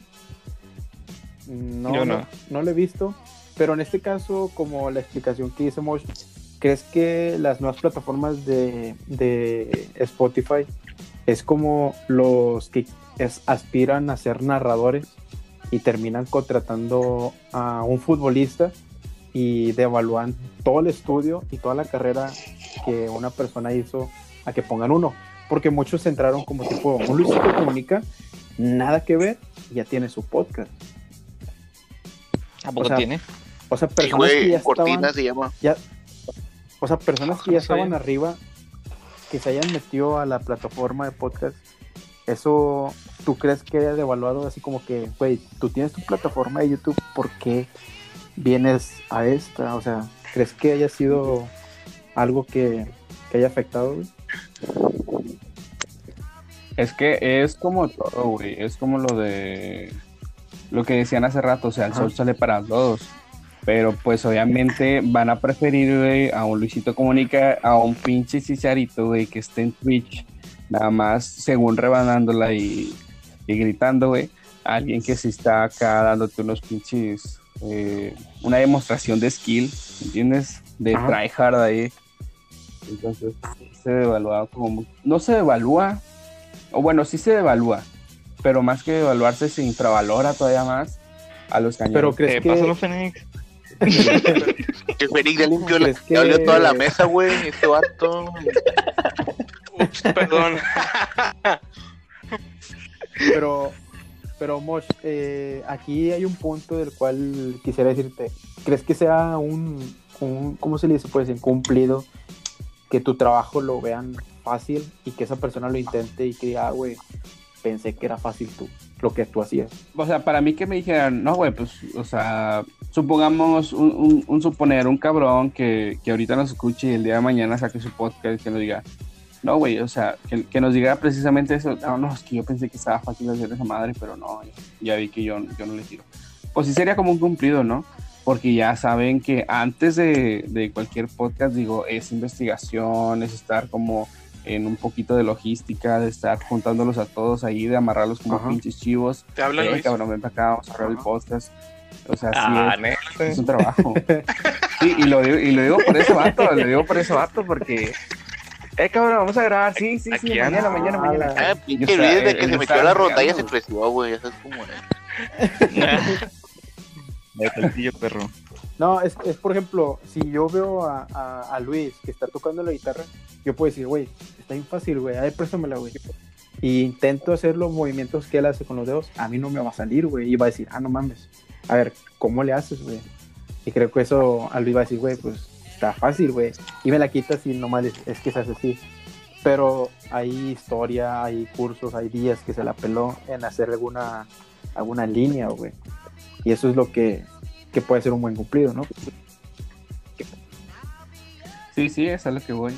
No, Yo no. no. no lo he visto, pero en este caso, como la explicación que hizo Mosh, ¿crees que las nuevas plataformas de, de Spotify es como los que es- aspiran a ser narradores y terminan contratando a un futbolista y devalúan todo el estudio y toda la carrera que una persona hizo a que pongan uno? Porque muchos entraron como tipo, un Luisito Comunica, nada que ver, ya tiene su podcast. ¿A poco O sea, tiene? O sea, Sí, personas que ya Cortina estaban, se llama. o sea, personas que ya No sabía. estaban arriba, que se hayan metido a la plataforma de podcast, eso, ¿tú crees que haya devaluado así como que, güey, tú tienes tu plataforma de YouTube, ¿por qué vienes a esta? O sea, ¿crees que haya sido algo que, que haya afectado, güey? Es que es como todo, güey. Es como lo de lo que decían hace rato, o sea, el Ajá. sol sale para todos. Pero pues obviamente van a preferir, güey, a un Luisito Comunica, a un pinche Cicharito, güey, que esté en Twitch, nada más según rebanándola y, y gritando, güey. Alguien que sí está acá dándote unos pinches, eh, una demostración de skill, ¿entiendes? De Ajá. tryhard ahí. Entonces se devalúa como, no se devalúa, o bueno, sí se devalúa, pero más que devaluarse se infravalora todavía más a los cañones. Pero crees Eh, que pásalo, Fénix. Que Félix ya limpió, la, que- ya toda la mesa, güey. Este vato. Ups, perdón. pero pero Mosh, eh, aquí hay un punto del cual quisiera decirte, ¿crees que sea un, un ¿cómo se le dice? Pues cumplido que tu trabajo lo vean fácil y que esa persona lo intente y que diga, ah, güey, pensé que era fácil tú, lo que tú hacías. O sea, para mí que me dijeran, no, güey, pues, o sea, supongamos un, un- un suponer, un cabrón que, que ahorita nos escuche y el día de mañana saque su podcast que nos diga, no, güey, o sea, que, que nos diga precisamente eso, no, no, es que yo pensé que estaba fácil hacer esa madre, pero no, ya vi que yo, yo no le tiro. Pues sí sería como un cumplido, ¿no? Porque ya saben que antes de, de cualquier podcast, digo, es investigación, es estar como en un poquito de logística, de estar juntándolos a todos ahí, de amarrarlos como Ajá. pinches chivos. Te habla Eh, Luis. cabrón, ven para acá, vamos a grabar el podcast. O sea, sí, Ah, es, un trabajo. Sí, y lo, digo, y lo digo por ese vato, lo digo por ese vato, porque. Eh, cabrón, vamos a grabar, sí, sí, sí, mañana, mañana, mañana. Ah, pinche Luis, desde él- que se metió la rondalla se creció, güey. Ya sabes cómo es. Pillo, perro. No, es, es por ejemplo, si yo veo a, a, Luis que está tocando la guitarra, yo puedo decir, güey, está bien fácil, güey, a ver, préstamela, güey. Y intento hacer los movimientos que él hace con los dedos, a mí no me va a salir, güey, y va a decir, ah, no mames, a ver, ¿cómo le haces, güey? Y creo que eso a Luis va a decir, güey, pues está fácil, güey, y me la quitas y nomás es, es que se hace así. Pero hay historia, hay cursos, hay días que se la peló en hacer alguna, alguna línea, güey. Y eso es lo que, que puede ser un buen cumplido, ¿no? Sí, sí, es a lo que voy.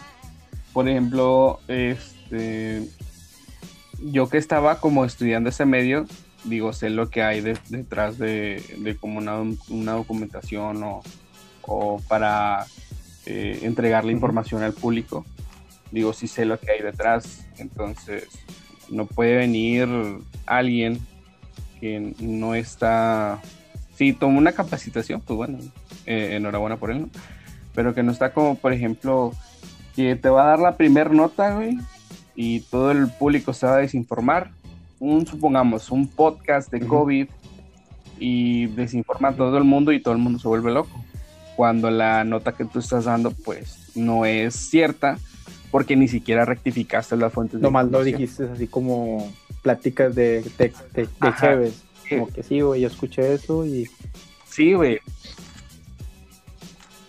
Por ejemplo, este. Yo que estaba como estudiando ese medio, digo, sé lo que hay de- detrás de, de como una, una documentación o, o para eh, entregar la información al público. Digo, sí sé lo que hay detrás. Entonces, no puede venir alguien que no está. Si tomó una capacitación, pues bueno, eh, enhorabuena por él, ¿no? Pero que no está como, por ejemplo, que te va a dar la primer nota, güey, y todo el público se va a desinformar. Un, supongamos, un podcast de. COVID y desinforma a todo el mundo y todo el mundo se vuelve loco. Cuando la nota que tú estás dando, pues, no es cierta, porque ni siquiera rectificaste las fuentes de Nomás lo dijiste así como pláticas de, de, de, de Ajá. Chévez. Como que sí, güey, yo escuché eso y Sí, güey.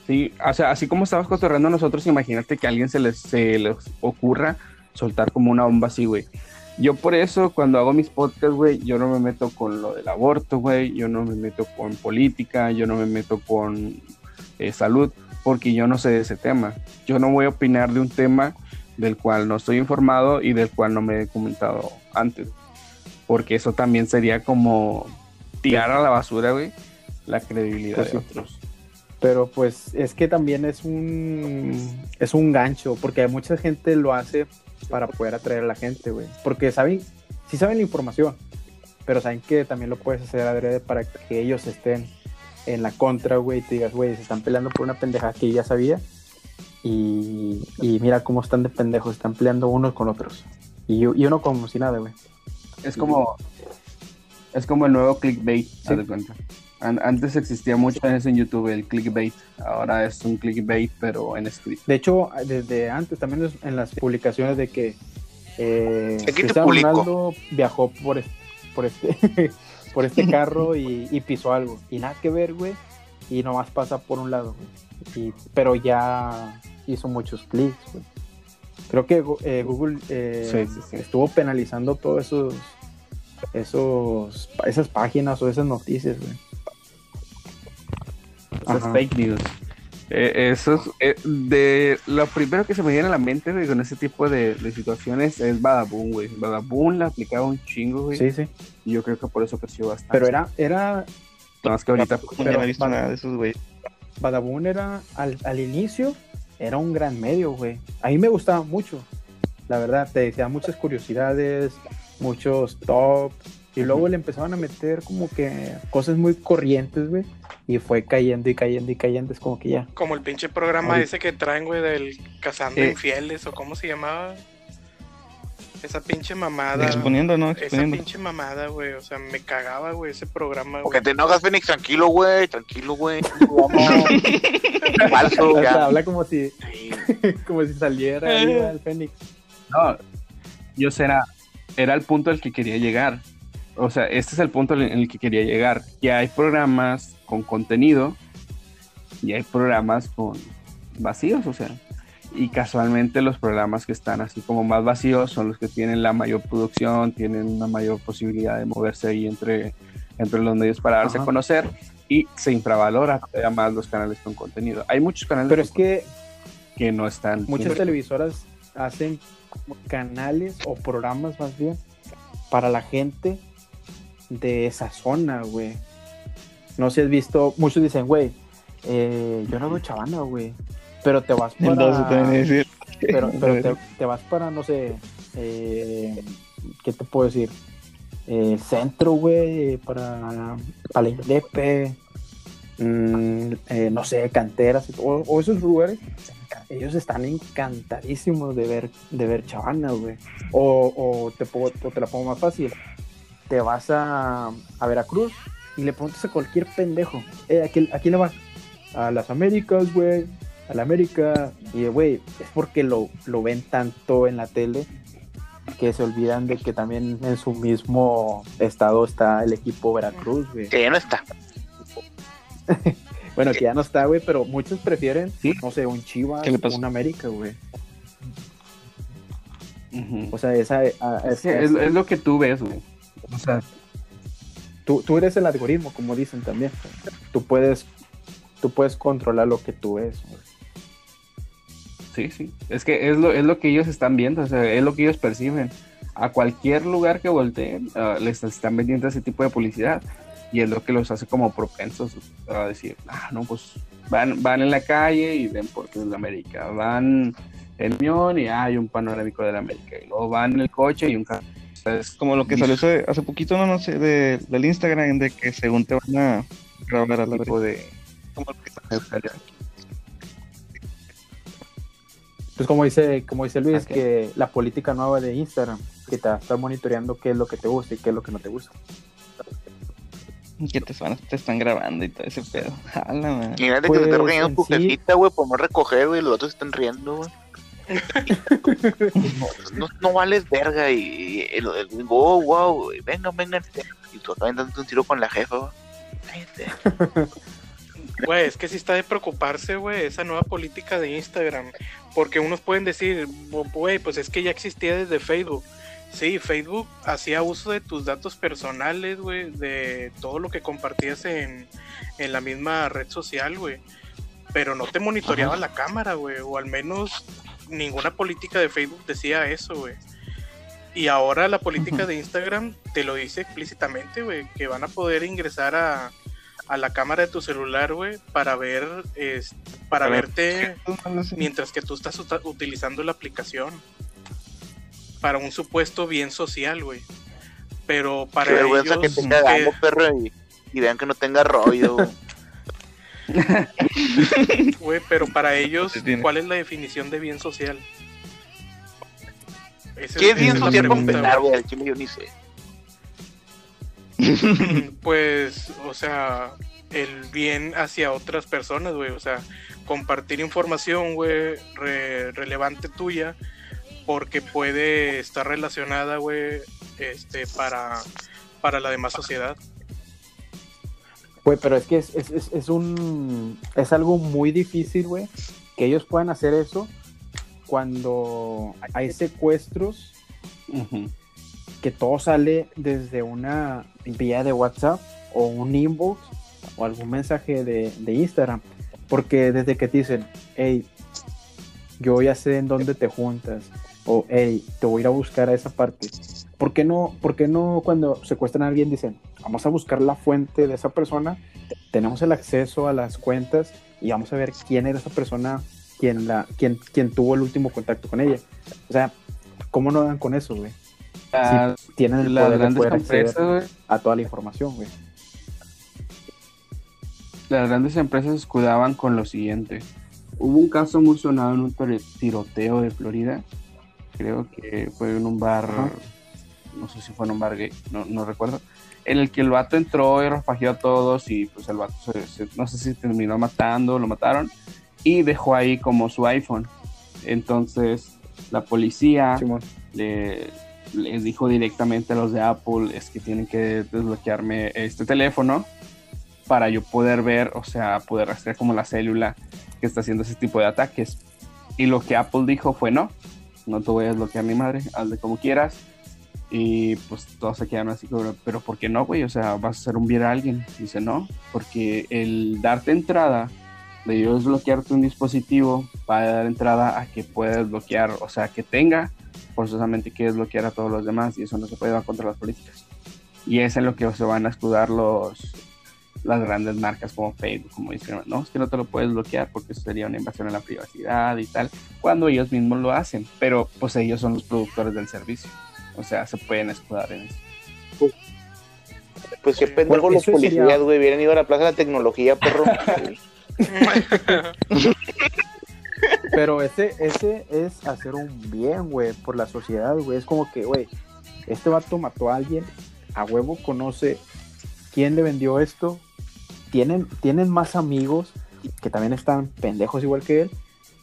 Sí, o sea, así como estabas cotorreando nosotros, imagínate que a alguien se les, se les ocurra soltar como una bomba así, güey. Yo por eso, cuando hago mis podcasts, güey, yo no me meto con lo del aborto, güey, yo no me meto con política, yo no me meto con eh, salud, porque yo no sé de ese tema. Yo no voy a opinar de un tema del cual no estoy informado y del cual no me he documentado antes. Porque eso también sería como tirar a la basura, güey, la credibilidad Pues de sí. otros. Pero pues es que también es un es un gancho, porque mucha gente lo hace para poder atraer a la gente, güey. Porque saben, sí saben la información, pero saben que también lo puedes hacer adrede para que ellos estén en la contra, güey, y te digas, güey, se están peleando por una pendejada que ya sabía. Y, y mira cómo están de pendejos, están peleando unos con otros. Y, y uno como si nada, güey. Es como es como el nuevo clickbait, haz de cuenta. An- antes existía mucho en eso en YouTube, el clickbait. Ahora es un clickbait, pero en script. De hecho, desde antes también en las publicaciones de que eh, Cristiano. Ronaldo viajó por este, por este, por este carro y, y pisó algo. Y nada que ver, güey. Y nomás pasa por un lado, güey. Y- Pero ya hizo muchos clics, güey. Creo que eh, Google eh, Sí, sí, sí. estuvo penalizando todos esos, esos, esas páginas o esas noticias, güey. Eso es Ajá. fake news. Eh, eso es, eh, de lo primero que se me viene a la mente, güey, con ese tipo de, de situaciones es Badaboom, güey. Badaboom la aplicaba un chingo, güey. Sí, sí. Y yo creo que por eso creció bastante. Pero era, era, más que ahorita. No he visto nada de esos, güey. Badabun era al, al inicio era un gran medio, güey. A mí me gustaba mucho. La verdad, te decía muchas curiosidades, muchos top. Y luego le empezaban a meter como que cosas muy corrientes, güey. Y fue cayendo y cayendo y cayendo. Es como que ya. Como el pinche programa ese que traen, güey, del Cazando. Infieles, o cómo se llamaba. Esa pinche mamada. Exponiendo, ¿no? Esa Exponiendo. pinche mamada, güey. O sea, me cagaba, güey, ese programa, Porque te enojas, Fénix, tranquilo, güey, tranquilo, güey. Falso, O sea, ya. habla como si, como si saliera ahí el Fénix. No, yo será, era el punto al que quería llegar. O sea, este es el punto en el que quería llegar. Que hay programas con contenido y hay programas con vacíos, o sea. Y casualmente los programas que están así como más vacíos son los que tienen la mayor producción, tienen una mayor posibilidad de moverse ahí entre, entre los medios para darse Ajá. a conocer y se infravalora todavía más los canales con contenido. Hay muchos canales Pero es que que no están. muchas televisoras hacen canales o programas más bien para la gente de esa zona, güey. No sé si has visto, muchos dicen, güey, eh, yo no veo chavana, güey. Pero te vas para... Entonces pero, pero te, te vas para, no sé, eh, ¿qué te puedo decir? Eh, centro, güey, para, para Indepe, mm, eh, no sé, canteras, o, o esos lugares, ellos están encantadísimos de ver, de ver chavana, güey. O, o, te, puedo- o te la pongo más fácil, te vas a, a Veracruz y le preguntas a cualquier pendejo, eh, ¿a quién, a quién le vas? A las Américas, güey, a la América. Y, güey, es porque lo, lo ven tanto en la tele que se olvidan de que también en su mismo estado está el equipo Veracruz, güey. Que ya no está. Bueno, que ya no está, güey, pero muchos prefieren, Sí. no sé, un Chivas, ¿Qué le pasó? un América, güey. O sea, esa, a- Es, que es, es lo que tú ves, güey. O sea, tú, tú eres el algoritmo, como dicen también. Tú puedes, tú puedes controlar lo que tú ves. güey. Sí, sí. Es que es lo, es lo que ellos están viendo, o sea, es lo que ellos perciben. A cualquier lugar que volteen, ah, les están vendiendo ese tipo de publicidad. Y es lo que los hace como propensos a decir, ah, no, pues van, van en la calle y ven por qué es la América. Van en el camión y hay un panorámico de la América. Y luego van en el coche y un carro. Es Como lo que salió hace, hace poquito, no, no sé, de, del Instagram, de que según te van a grabar a la tipo de... Como lo que Pues como dice, como dice Luis, que la política nueva de Instagram, que te va a estar monitoreando qué es lo que te gusta y qué es lo que no te gusta. que te, van- te están grabando y todo ese pedo. A la madre. Imagínate que te está Pues, regañando en tu sí- jefita, güey, por no recoger, güey, los otros están riendo, güey. no, no vales verga y, y el, el- wow, wow, güey, vengan, vengan. Y tú acá dando un tiro con la jefa, güey. Güey, es que sí está de preocuparse, güey, esa nueva política de Instagram. Porque unos pueden decir, güey, pues es que ya existía desde Facebook. Sí, Facebook hacía uso de tus datos personales, güey, de todo lo que compartías en, en la misma red social, güey. Pero no te monitoreaba la cámara, güey, o al menos ninguna política de Facebook decía eso, güey. Y ahora la política de Instagram te lo dice explícitamente, güey, que van a poder ingresar a, a la cámara de tu celular, güey, para ver, es, para verte mientras que tú estás utilizando la aplicación para un supuesto bien social, güey. Pero para Qué vergüenza ellos, que cagando, que- perro, y, y vean que no tenga rollo. güey. güey, pero para ellos. ¿cuál es la definición de bien social? Esa ¿Qué es bien social con güey. güey? Al chile yo ni sé. Pues, o sea, el bien hacia otras personas, güey. O sea, compartir información, güey, re- relevante tuya, porque puede estar relacionada, güey, este, para, para la demás sociedad. Güey, pero es que es, es, es, es un. Es algo muy difícil, güey, que ellos puedan hacer eso cuando hay secuestros. Todo sale desde una vía de WhatsApp o un inbox o algún mensaje de, de Instagram. Porque desde que te dicen, hey, yo ya sé en dónde te juntas, o hey, te voy a ir a buscar a esa parte. ¿Por qué no, por qué no cuando secuestran a alguien dicen, vamos a buscar la fuente de esa persona, tenemos el acceso a las cuentas y vamos a ver quién era esa persona, quién, la, quién, quién tuvo el último contacto con ella. O sea, ¿cómo no dan con eso, güey? Ah, tienen el las grandes empresas, a toda la información, güey. las grandes empresas escudaban con lo siguiente. Hubo un caso muy sonado en un tiroteo de Florida. Creo que fue en un bar, no sé si fue en un bar gay, no, no recuerdo. En el que el vato entró y rafagió a todos y pues el vato se- se- no sé si terminó matando, lo mataron y dejó ahí como su iPhone. Entonces la policía Simón. le, les dijo directamente a los de Apple es que tienen que desbloquearme este teléfono para yo poder ver, o sea, poder rastrear como la célula que está haciendo ese tipo de ataques. Y lo que Apple dijo fue no, no te voy a desbloquear mi madre, hazle como quieras. Y pues todos se quedaron así como, pero ¿por qué no, güey? O sea, vas a hacer un bien a alguien. Dice, no, porque el darte entrada de yo desbloquearte un dispositivo va a dar entrada a que pueda desbloquear, o sea, que tenga forzosamente que desbloquear a todos los demás y eso no se puede va contra las políticas. Y es en lo que se van a escudar los las grandes marcas como Facebook, como Instagram. No, es que no te lo puedes bloquear porque eso sería una invasión a la privacidad y tal, cuando ellos mismos lo hacen, pero pues ellos son los productores del servicio. O sea, se pueden escudar en eso. Pues qué Bueno, los policías, sería- güey. Hubieran ido a la Plaza de la Tecnología, perro. Pero ese, ese es hacer un bien, güey, por la sociedad, güey. Es como que, güey, este vato mató a alguien, a huevo conoce quién le vendió esto. Tienen, tienen más amigos que también están pendejos igual que él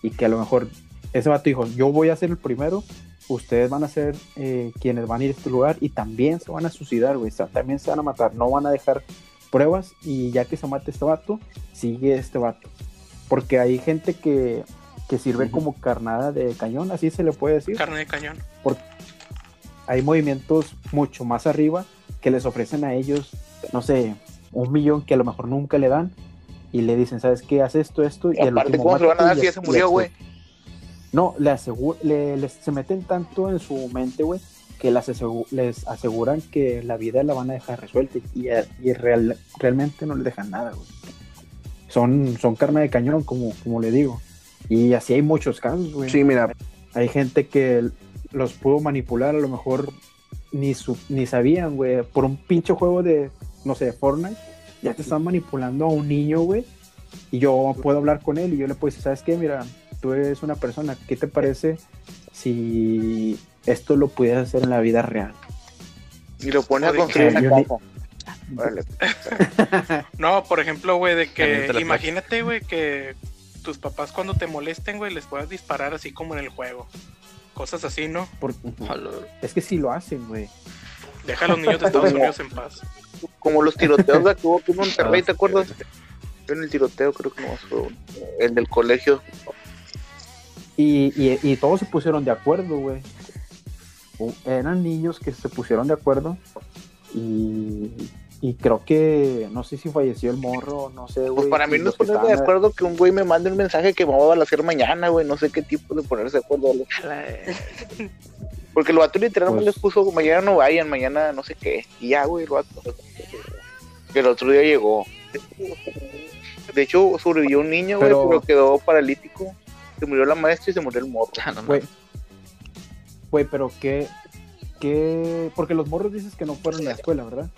y que a lo mejor ese vato dijo, yo voy a ser el primero, ustedes van a ser eh, quienes van a ir a este lugar y también se van a suicidar, güey. También se van a matar, no van a dejar pruebas y ya que se mate este vato, sigue este vato. Porque hay gente que, que sirve Ujú. como carnada de cañón, así se le puede decir. Carne de cañón. Hay movimientos mucho más arriba que les ofrecen a ellos, no sé, un millón que a lo mejor nunca le dan y le dicen, ¿sabes qué? Haz esto, esto. Y aparte, ¿cómo se lo van a dar si ya se murió, güey? No, le asegu- le, les- se meten tanto en su mente, güey, que las asegu- les aseguran que la vida la van a dejar resuelta y, y real- realmente no le dejan nada, güey. Son, son carne de cañón, como, como le digo. Y así hay muchos casos, güey. Sí, mira, Hay gente que los pudo manipular, a lo mejor ni, su- ni sabían, güey. Por un pinche juego de, no sé, Fortnite, ya te están manipulando a un niño, güey. Y yo puedo hablar con él y yo le puedo decir, ¿sabes qué? Mira, tú eres una persona, ¿qué te parece si esto lo pudieras hacer en la vida real? Y lo pone a construir una casa. Órale. No, por ejemplo, güey, de que imagínate, güey, que tus papás cuando te molesten, güey, les puedas disparar así como en el juego. Cosas así, ¿no? Por- es que sí lo hacen, güey. Deja a los niños de Estados Unidos en paz. Como los tiroteos de que hubo aquí en Monterrey, ¿te acuerdas? Yo en el tiroteo creo que no fue uno. El del colegio. Y, y, y todos se pusieron de acuerdo, güey. Eran niños que se pusieron de acuerdo y, y creo que, no sé si falleció el morro, no sé, güey. Pues para mí no es ponerme de acuerdo que un güey me mande un mensaje que me va a balasear mañana, güey. No sé qué tipo de ponerse de acuerdo. güey. Porque el vato literalmente Pues- les puso, mañana no vayan, mañana no sé qué. Y ya, güey, el vato. Que el otro día llegó. De hecho, sobrevivió un niño, güey, Pero- pero... quedó paralítico. Se murió la maestra y se murió el morro. Ah, no, Güey, güey, pero qué, qué, porque los morros dices que no fueron a la escuela, ¿verdad?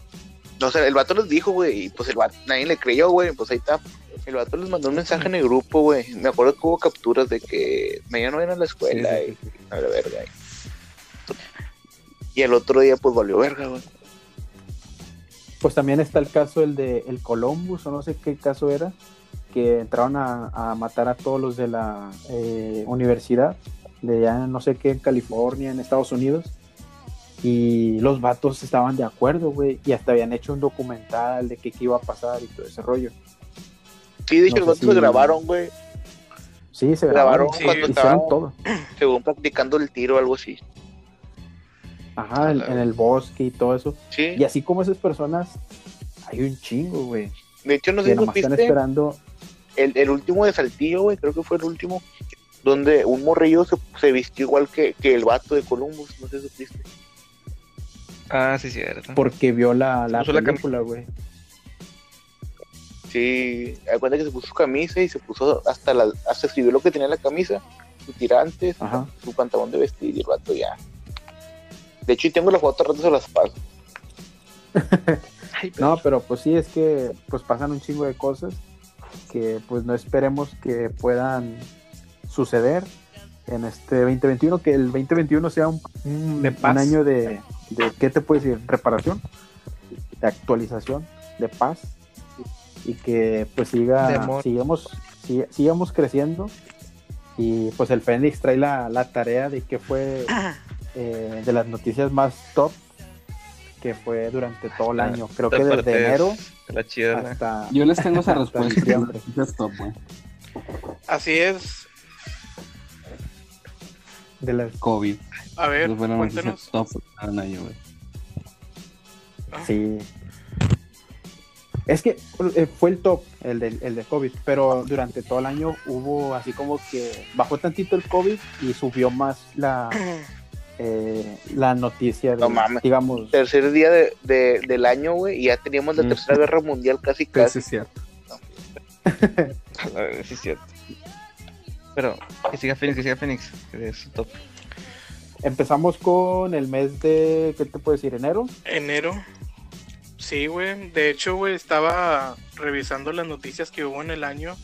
No sé, el vato les dijo, güey, y pues el vato, nadie le creyó, güey, pues ahí está. El vato les mandó un mensaje en el grupo, güey. Me acuerdo que hubo capturas de que mañana no vienen a la escuela Sí, sí, sí, y a la verga. Y, y el otro día, pues valió verga, güey. Pues también está el caso el de el Columbus, o no sé qué caso era, que entraron a, a matar a todos los de la eh, universidad, de allá no sé qué, en California, en Estados Unidos. Y los vatos estaban de acuerdo, güey, y hasta habían hecho un documental de qué, qué iba a pasar y todo ese rollo. Sí, de hecho, No los vatos se si- grabaron, güey. Sí, se Grabaron grabaron, Sí, cuando estaban, todo. según practicando el tiro o algo así. Ajá, en, en el bosque y todo eso. Sí, Y así como esas personas, hay un chingo, güey, de hecho, no sé si están esperando. el, el último de Saltillo, güey, creo que fue el último, donde un morrillo se, se vistió igual que, que el vato de Columbus, no sé si supiste. Ah, sí, cierto. porque vio la, la puso la película, güey. Sí, da cuenta que se puso su camisa y se puso hasta la, hasta escribió lo que tenía en la camisa, su tirantes, Ajá. su pantalón de vestir y el vato ya. De hecho, y tengo la foto, al rato se las paso. No, pero pues sí, es que pues pasan un chingo de cosas que pues no esperemos que puedan suceder en este 2021, que el 2021 sea un, un- De paz. un año de, de, ¿qué te puedo decir? Reparación, de actualización, de paz y que pues siga, sigamos, siga- sigamos creciendo y pues el Fénix trae la, la tarea de que fue eh, de las noticias más top que fue durante todo el Ah, año. Creo que desde enero hasta Yo les tengo esa respuesta. top. Así es. De las COVID. A ver, fue la noticia cuéntanos. top del año, güey. sí. Es que eh, fue el top, el de, el de COVID, pero durante todo el año hubo así como que bajó tantito el COVID y subió más la, eh, la noticia, de, No mames. digamos, Tercer día de, de- del año, güey, y ya teníamos la Mm. tercera guerra mundial casi Sí, casi. sí, cierto. A la verga, sí, es cierto. Pero que siga Phoenix, que siga Phoenix. Que es su top. empezamos con el mes de, ¿qué te puedo decir? Enero. Enero. Sí, güey. De hecho, güey, estaba revisando las noticias que hubo en el año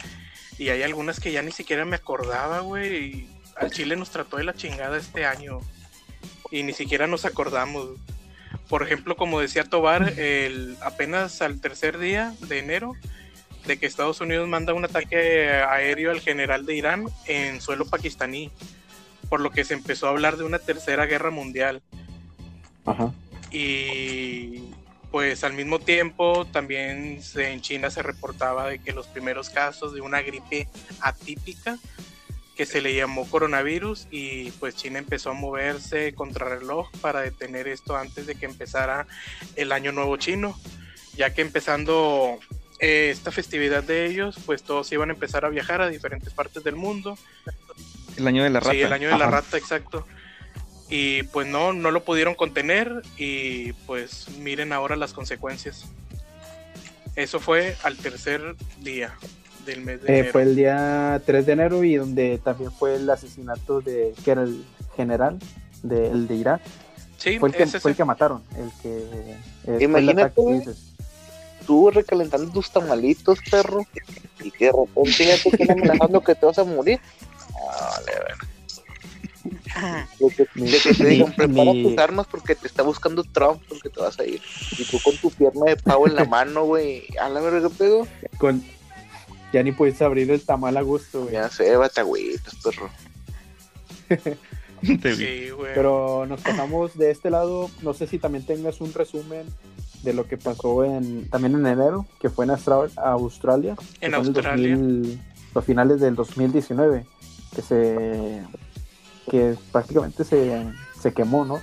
y hay algunas que ya ni siquiera me acordaba, güey. Y al Chile nos trató de la chingada este año y ni siquiera nos acordamos. Por ejemplo, como decía Tobar, el, apenas al tercer día de enero de que Estados Unidos manda un ataque aéreo al general de Irán en suelo pakistaní, por lo que se empezó a hablar de una tercera guerra mundial Ajá. y pues al mismo tiempo también se- en China se reportaba de que los primeros casos de una gripe atípica que se le llamó coronavirus y pues China empezó a moverse contrarreloj para detener esto antes de que empezara el año nuevo chino, ya que empezando eh, esta festividad de ellos, pues todos iban a empezar a viajar a diferentes partes del mundo El año de la rata. Sí, el año de la rata, exacto. Y pues no, no lo pudieron contener y pues miren ahora las consecuencias. Eso fue al tercer día del mes de Eh, enero. fue el día 3 de enero y donde también fue el asesinato de, que era el general de, el de Irak. sí, Fue el, que, ese fue el que mataron, el que... eh, el Imagínate, ataque dices. Tú recalentando tus tamalitos, perro, y que de repente ya te están amenazando que te vas a morir. Ah, vale, vale. De que, de que te digan, prepara tus armas porque te está buscando Trump porque te vas a ir. Y tú con tu pierna de pavo en la mano, güey. A la verga, ¿qué pedo? Con... Ya ni puedes abrir el tamal a gusto, güey. Ya sé, batagüitas, perro. Sí, güey. Pero nos pasamos de este lado, no sé si también tengas un resumen de lo que pasó en también en enero, que fue en Austra- Australia. En Australia. 2000 los finales del 2019, que se que prácticamente se, se quemó, ¿no?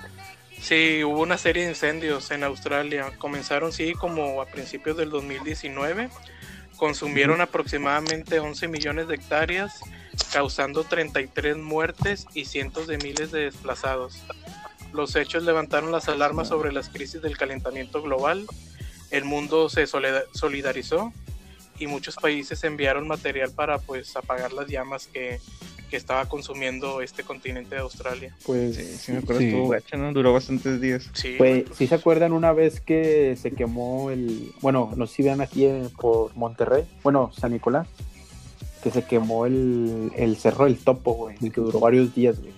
Sí, hubo una serie de incendios en Australia. Comenzaron, sí, como a principios del 2019. Consumieron aproximadamente 11 millones de hectáreas, causando 33 muertes y cientos de miles de desplazados. Los hechos levantaron las alarmas sobre las crisis del calentamiento global. El mundo se solida- solidarizó y muchos países enviaron material para pues apagar las llamas que, que estaba consumiendo este continente de Australia. Pues Sí, sí me acuerdo, Sí. estuvo gacha, ¿no? Duró bastantes días. Sí, Pues, pues, si se acuerdan una vez que se quemó el, bueno, no sé si vean aquí en- por Monterrey, bueno, San Nicolás, que se quemó el, el cerro del topo, güey, que duró varios días, güey.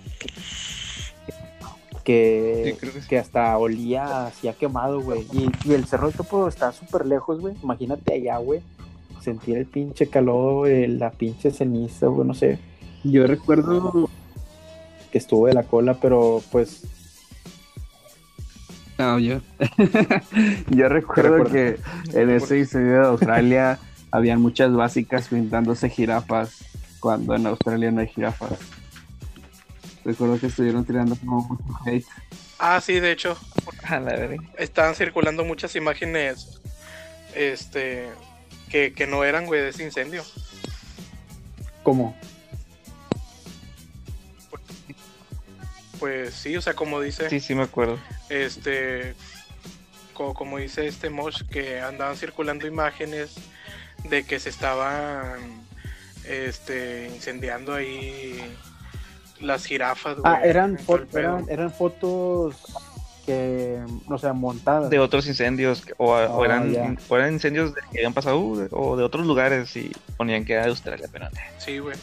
Que, Sí, que sí. que hasta olía así a quemado, güey. Y, y el cerro del topo está súper lejos, güey. Imagínate allá, güey. Sentir el pinche calor, el- la pinche ceniza, güey, no sé. Yo recuerdo. Que estuvo de la cola, pero pues No, yo. yo recuerdo recuerdo? que en ese incendio de Australia habían muchas básicas pintándose jirafas cuando en Australia no hay jirafas. Recuerdo que estuvieron tirando como mucho hate. Ah, sí, de hecho, estaban circulando muchas imágenes este que, que no eran, güey, de ese incendio. ¿cómo? Pues sí, o sea, como dice, Sí, sí me acuerdo. este co- como dice este Mosh, que andaban circulando imágenes de que se estaban este, incendiando ahí las jirafas. Ah, eran, fo- eran, eran fotos que, o sea, montadas. de otros incendios o, o Oh, eran, ya. o eran incendios de- que habían pasado uh, o de otros lugares y ponían que era de Australia, pero no. Sí, güey.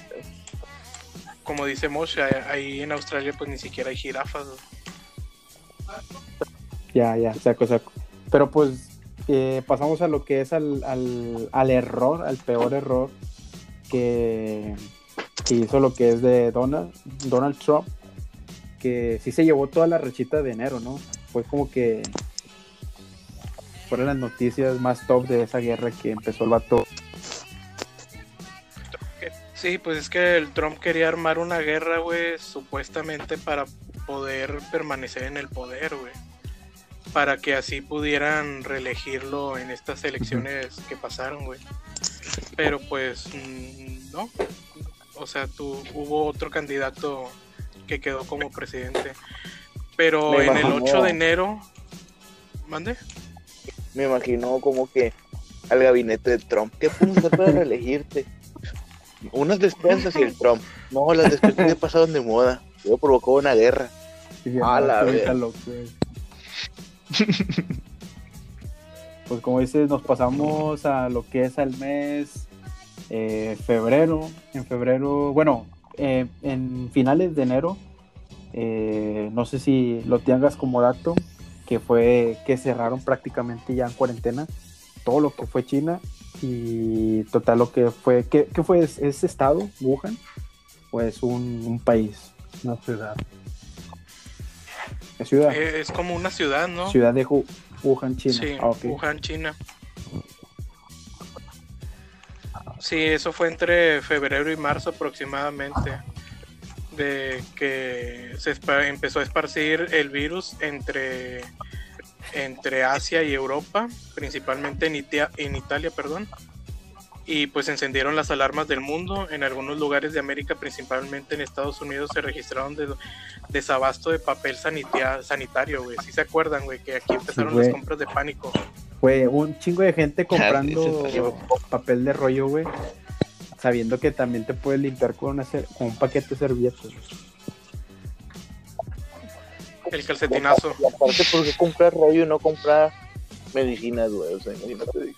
Como dice Mosh, a- ahí en Australia pues ni siquiera hay jirafas. güey. Ya, ya, saco, saco. Pero pues eh, pasamos a lo que es al, al, al error, al peor error que, hizo lo que es de Donald, Donald Trump, que sí se llevó toda la rechita de enero, ¿no? Fue como que fueron las noticias más top de esa guerra que empezó el vato. Sí, pues es que el Trump quería armar una guerra, güey, supuestamente para poder permanecer en el poder, güey. Para que así pudieran reelegirlo en estas elecciones que pasaron, güey. Pero pues mm, no. O sea, tú, hubo otro candidato que quedó como presidente. Pero Me en el imagino. 8 de enero... ¿Mande? Me imagino como que al gabinete de Trump. ¿Qué hacer para reelegirte? Unas despensas y el Trump. No, las despensas ya pasaron de moda. Yo provocó una guerra. A la que- Pues como dices, nos pasamos a lo que es al mes eh, febrero. En febrero, bueno, eh, en finales de enero, eh, no sé si lo tengas como dato, que fue que cerraron prácticamente ya en cuarentena todo lo que fue China y total lo que fue, ¿qué, fue? ¿Es, es estado, Wuhan? ¿O es un, un país, una ciudad? Eh, es como una ciudad, ¿no? Ciudad de Wu- Wuhan, China. Sí, Ah. Wuhan, China. Sí, eso fue entre febrero y marzo aproximadamente. De que se empezó a esparcir el virus entre, entre Asia y Europa, principalmente en, Itia- en Italia, perdón. Y pues se encendieron las alarmas del mundo. En algunos lugares de América, principalmente en Estados Unidos, se registraron de- desabasto de papel sanitia- sanitario, güey. Si se acuerdan, güey, que aquí empezaron las compras de pánico. Fue un chingo de gente comprando papel de rollo, güey. Sabiendo que también te puedes limpiar con, una ser- con un paquete de servilletas. El calcetinazo. Y aparte, ¿por qué comprar rollo y no comprar medicinas, güey? O sea, imagínate.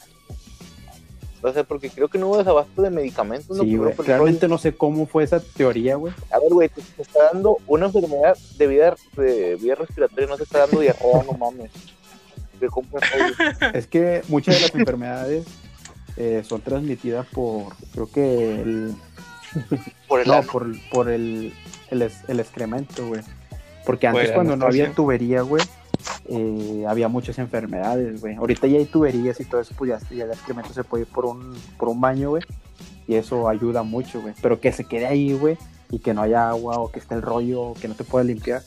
O sea, porque creo que no hubo desabasto de medicamentos, ¿no? Sí, el Realmente no sé cómo fue esa teoría, güey. A ver, güey, te, te está dando una enfermedad de vida, de vía respiratoria, no te está dando diarrea, no mames. Es que muchas de las enfermedades eh, son transmitidas por, creo que el, Por el no, ano. por, por el, el, es- el excremento, güey. Porque antes cuando no había tubería, güey, eh, había muchas enfermedades, güey. Ahorita ya hay tuberías y todo eso, pues ya, ya el excremento se puede ir por un, por un baño, güey. Y eso ayuda mucho, güey. Pero que se quede ahí, güey, y que no haya agua o que esté el rollo o que no te pueda limpiar,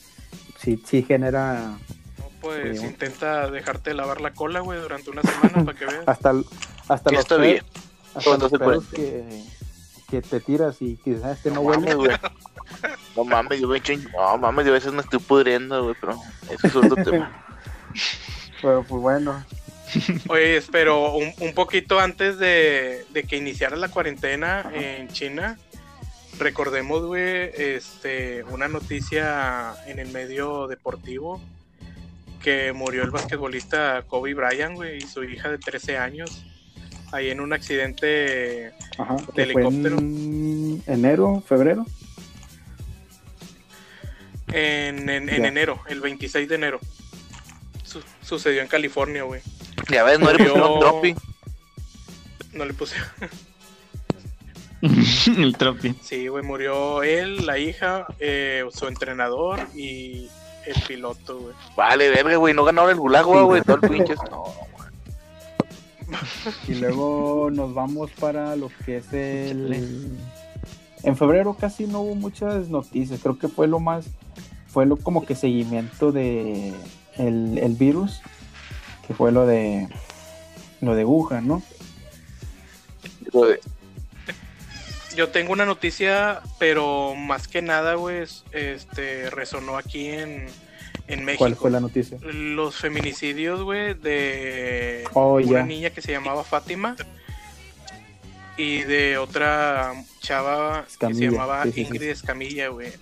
sí, sí genera No, Pues Sí. intenta dejarte de lavar la cola, güey, durante una semana para que veas. hasta, hasta los bien. hasta los se puede. pedos que, que te tiras y quizás este no No huele. güey. No mames, yo me echo No mames, yo a veces me estoy pudriendo, güey, pero eso es otro tema. Pero pues bueno, Oye, pero un, un poquito antes de, de que iniciara la cuarentena en China, recordemos, güey, este, una noticia en el medio deportivo que murió el basquetbolista Kobe Bryant, güey, y su hija de 13 años, ahí en un accidente ajá, De helicóptero. en enero, febrero. En, en- enero, el 26 de enero. Su- sucedió en California, güey. Ya ves, no le Murió- pusieron tropi. No le puse. el tropi. Sí, güey, murió él, la hija, eh, su entrenador y el piloto, güey. Vale, verga, güey, no ganaron el gulag, güey, todo el pinche. No, Y luego nos vamos para lo que es el... En febrero casi no hubo muchas noticias, creo que fue lo más, fue lo como que seguimiento de el, el virus, que fue lo de lo de Wuhan, ¿no? Yo tengo una noticia, pero más que nada, güey, es- este, resonó aquí en, en México. ¿Cuál fue la noticia? Los feminicidios, güey, de Oh, una ya. niña que se llamaba Fátima y de otra chava que se llamaba sí, sí, sí. Ingrid Escamilla, güey.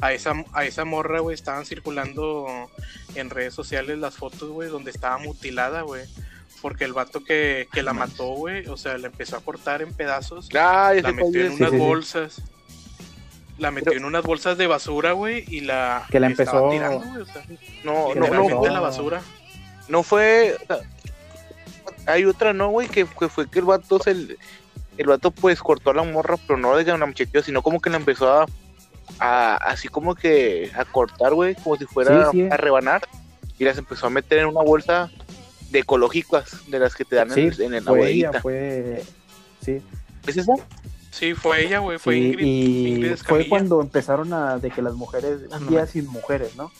A esa, a esa morra, güey, estaban circulando en redes sociales las fotos, güey, donde estaba mutilada, güey. Porque el vato que, que la mató, güey, o sea, la empezó a cortar en pedazos, Ah, ya la metió en unas sí, bolsas. La metió Pero- en unas bolsas de basura, güey, y la Que la empezó- tirando, güey, o sea, No, que no, la no, a la basura. no fue. Hay otra, ¿no, güey? Que, que fue que el vato se. El vato, pues, cortó a la morra, pero no de una macheteó, sino como que la empezó a. a- así como que a cortar, güey, como si fuera Sí, sí. a rebanar. Y las empezó a meter en una bolsa de ecológicas, de las que te dan Sí, en, en la fue ella, fue... Sí, ¿Es esa? Sí, fue ella, güey, fue sí, Ingrid, y Ingrid fue cuando empezaron a... de que las mujeres... Ah, un no. día sin mujeres, ¿no?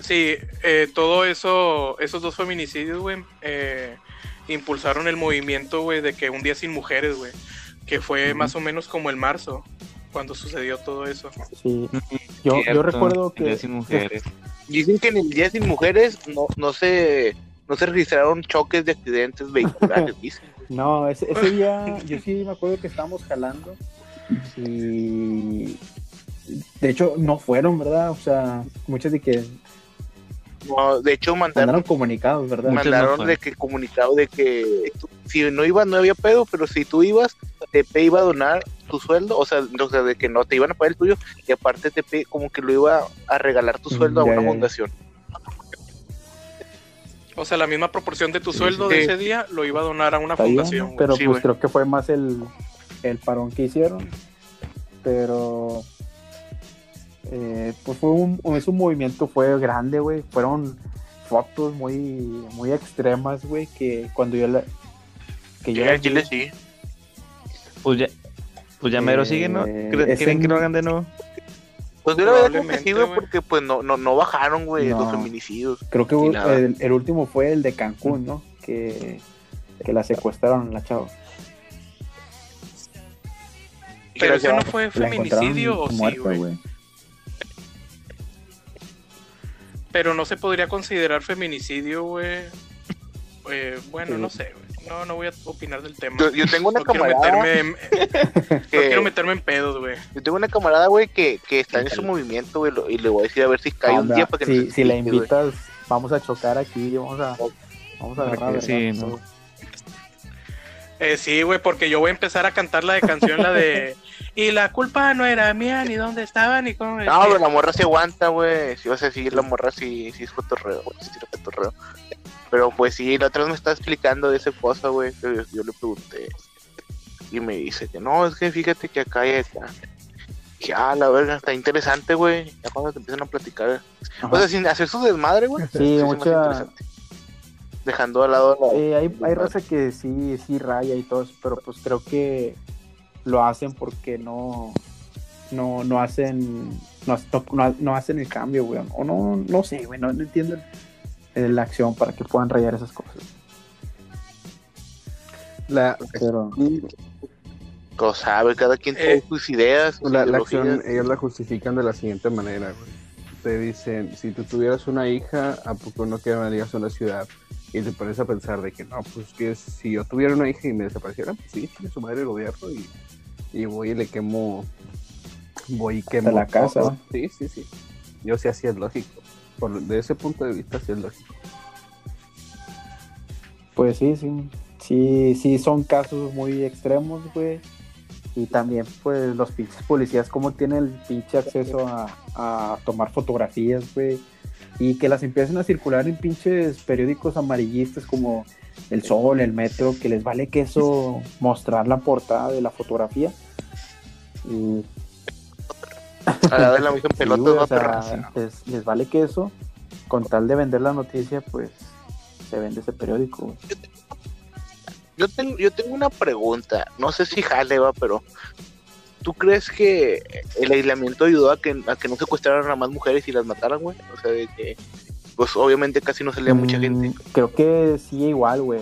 Sí, eh, todo eso, esos dos feminicidios, güey, eh, impulsaron el movimiento, güey, de que un día sin mujeres, güey, que fue más o menos como el marzo, cuando sucedió todo eso. Sí. Yo, recuerdo el día que... sin mujeres. Dicen que en el Día Sin Mujeres no, no se no se registraron choques de accidentes vehiculares, dicen. No, ese, ese día yo sí me acuerdo que estábamos jalando y de hecho no fueron, ¿verdad? O sea, muchos de que No, de hecho mandaron, mandaron comunicados, ¿verdad? No mandaron fueron. de que comunicado de que tú- si no ibas no había pedo, pero si tú ibas, TP iba a donar tu sueldo, o sea, o sea, de que no te iban a pagar el tuyo y aparte TP como que lo iba a regalar tu Mm, sueldo a una fundación. O sea, la misma proporción de tu Sí, sueldo sí. de ese día lo iba a donar a una Está fundación. ¿no? pero Sí, pues creo que fue más el, el parón que hicieron. Pero eh, pues fue un, es un movimiento, fue grande, güey. Fueron fotos muy, muy extremas, güey, que cuando yo la... Que yo vi, Chile sí. Pues ya, pues ya mero Eh, sigue, ¿no? es ¿Creen ¿Quieren en- que lo hagan de nuevo? Pues yo la verdad que sí, güey, porque pues no, no, no bajaron, güey, No. los feminicidios. Creo que el, el último fue el de Cancún, ¿no? Que, que la secuestraron a la chava. Pero ese no fue La feminicidio o sí, güey. Pero no se podría considerar feminicidio, güey. Eh, bueno, no sé, güey. No, no voy a opinar del tema. Yo, yo tengo una no quiero camarada meterme en, no que, quiero meterme en pedos, güey. yo tengo una camarada, güey, que, que está en ese movimiento, güey, y le voy a decir a ver si cae un día para que si, nos si la invitas, vamos a chocar aquí, vamos a, vamos a agarrar. Porque sí, ¿no? Eh, sí, güey, porque yo voy a empezar a cantar la de canción, la de... Y la culpa no era mía, ni dónde estaba, ni cómo... No, pero la morra se aguanta, güey. Si vas a decir, la morra sí, sí es cotorreo, güey. Sí es cotorreo. Pero pues sí, la otra vez me está explicando de esa cosa, güey. que Yo, yo le pregunté. Y me dice que no, es que fíjate que acá y acá. Dije, ah, la verga, está interesante, güey. Ya cuando te empiezan a platicar. Ajá. O sea, sin hacer su desmadre, güey. Sí, mucha-. Dejando al lado la. Eh, hay, hay raza que sí, sí raya y todo pero pues creo que lo hacen porque no, no, no hacen, no, no- no hacen el cambio, güey. O no, no sé, güey, no, no entiendo la acción para que puedan rayar esas cosas. La, Pero sabe, cada quien Eh, tiene sus ideas. sus la, la acción, ellos la justifican de la siguiente manera, güey. Te dicen, si tú tuvieras una hija, ¿a poco no quemarías una ciudad? Y te pones a pensar de que no, pues que si yo tuviera una hija y me desapareciera, pues sí, tiene su madre el gobierno y, y voy y le quemo, voy y quemo la casa, todo. Sí, sí, sí. Yo sé, así es lógico. Por, de ese punto de vista, sí es lógico. pues sí, sí, sí, sí son casos muy extremos, güey. Y también, pues, los pinches policías, cómo tienen el pinche acceso a, a tomar fotografías, güey. Y que las empiecen a circular en pinches periódicos amarillistas como El Sol, El Metro, que les vale queso mostrar la portada de la fotografía. Y A la de la misma Sí, pelota, ¿no? o sea, les, les vale queso. Con tal de vender la noticia, pues, se vende ese periódico. Yo tengo, yo tengo una pregunta, no sé si jale va, pero ¿tú crees que el aislamiento ayudó a que, a que no secuestraran a más mujeres y las mataran, güey? O sea, de que, pues obviamente casi no salía mucha Mm, gente. Creo que sí, igual, güey.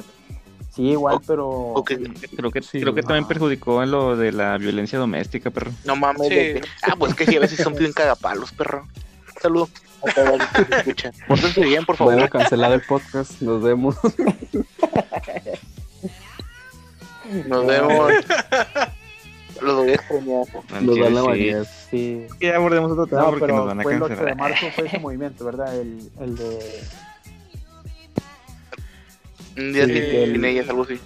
Sí, igual, O- pero. o que- Creo que, Sí, creo que también perjudicó en lo de la violencia doméstica, perro. No mames. Sí. Ah, pues que sí, a veces son bien cagapalos, perro. Saludos. A todos los que me escuchan. Pórtense bien, por favor. Bueno, cancelado el podcast. Nos vemos. Nos vemos. Los voy a extrañar. Chile, van a sí. bañar. Sí. Ya abordemos otro tema No, porque nos pero van a fue el 8 de cancelar. marzo fue ese movimiento, ¿verdad? El, el de. Un día Sí, ellas, algo así.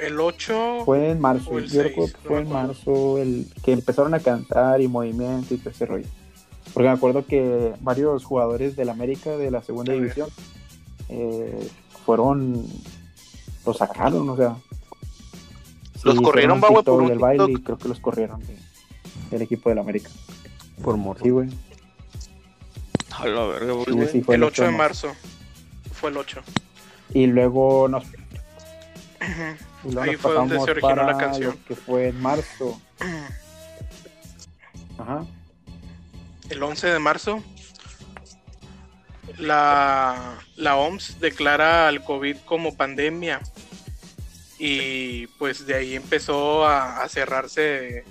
El 8. Fue en marzo. O el Yo recuerdo seis, que no fue me en marzo el que empezaron a cantar y movimiento y todo ese rollo. Porque me acuerdo que varios jugadores del América de la segunda ver. división eh, fueron. Lo sacaron, o sea. Los corrieron, hicieron va, güey, por un del baile y creo que los corrieron de- del equipo del América. Por morro. Sí, güey. A la verga, güey. Sí, el 8 de marzo. Fue el 8. Y luego nos. y luego Ahí nos fue donde se originó la para canción. que fue en marzo. Ajá. El 11 de marzo. La, la OMS declara al COVID como pandemia. Y pues de ahí empezó a, a cerrarse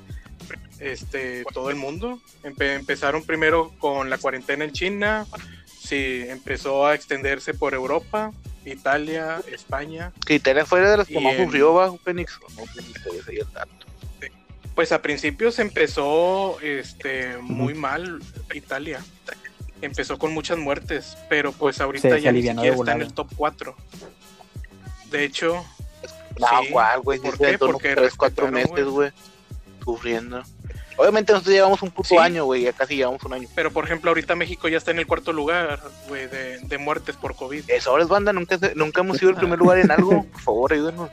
este todo el mundo. Empe- empezaron primero con la cuarentena en China. Sí, empezó a extenderse por Europa, Italia, España. Que Italia fue de las que más sufrió, va, Fénix. Pues a principios empezó este muy mal Italia. Empezó con muchas muertes, pero pues ahorita Se- se ya ni siquiera está en el top 4. De hecho, No, Sí. güey. ¿Por qué? Porque tres, cuatro respetaron, meses, güey. Sufriendo. Obviamente nosotros llevamos un puto Sí. año, güey. Ya casi llevamos un año. pero por ejemplo ahorita México ya está en el cuarto lugar, güey, de, de muertes por COVID. Eso, ahora es banda. Nunca, nunca hemos sido el primer lugar en algo. Por favor, ayúdenos.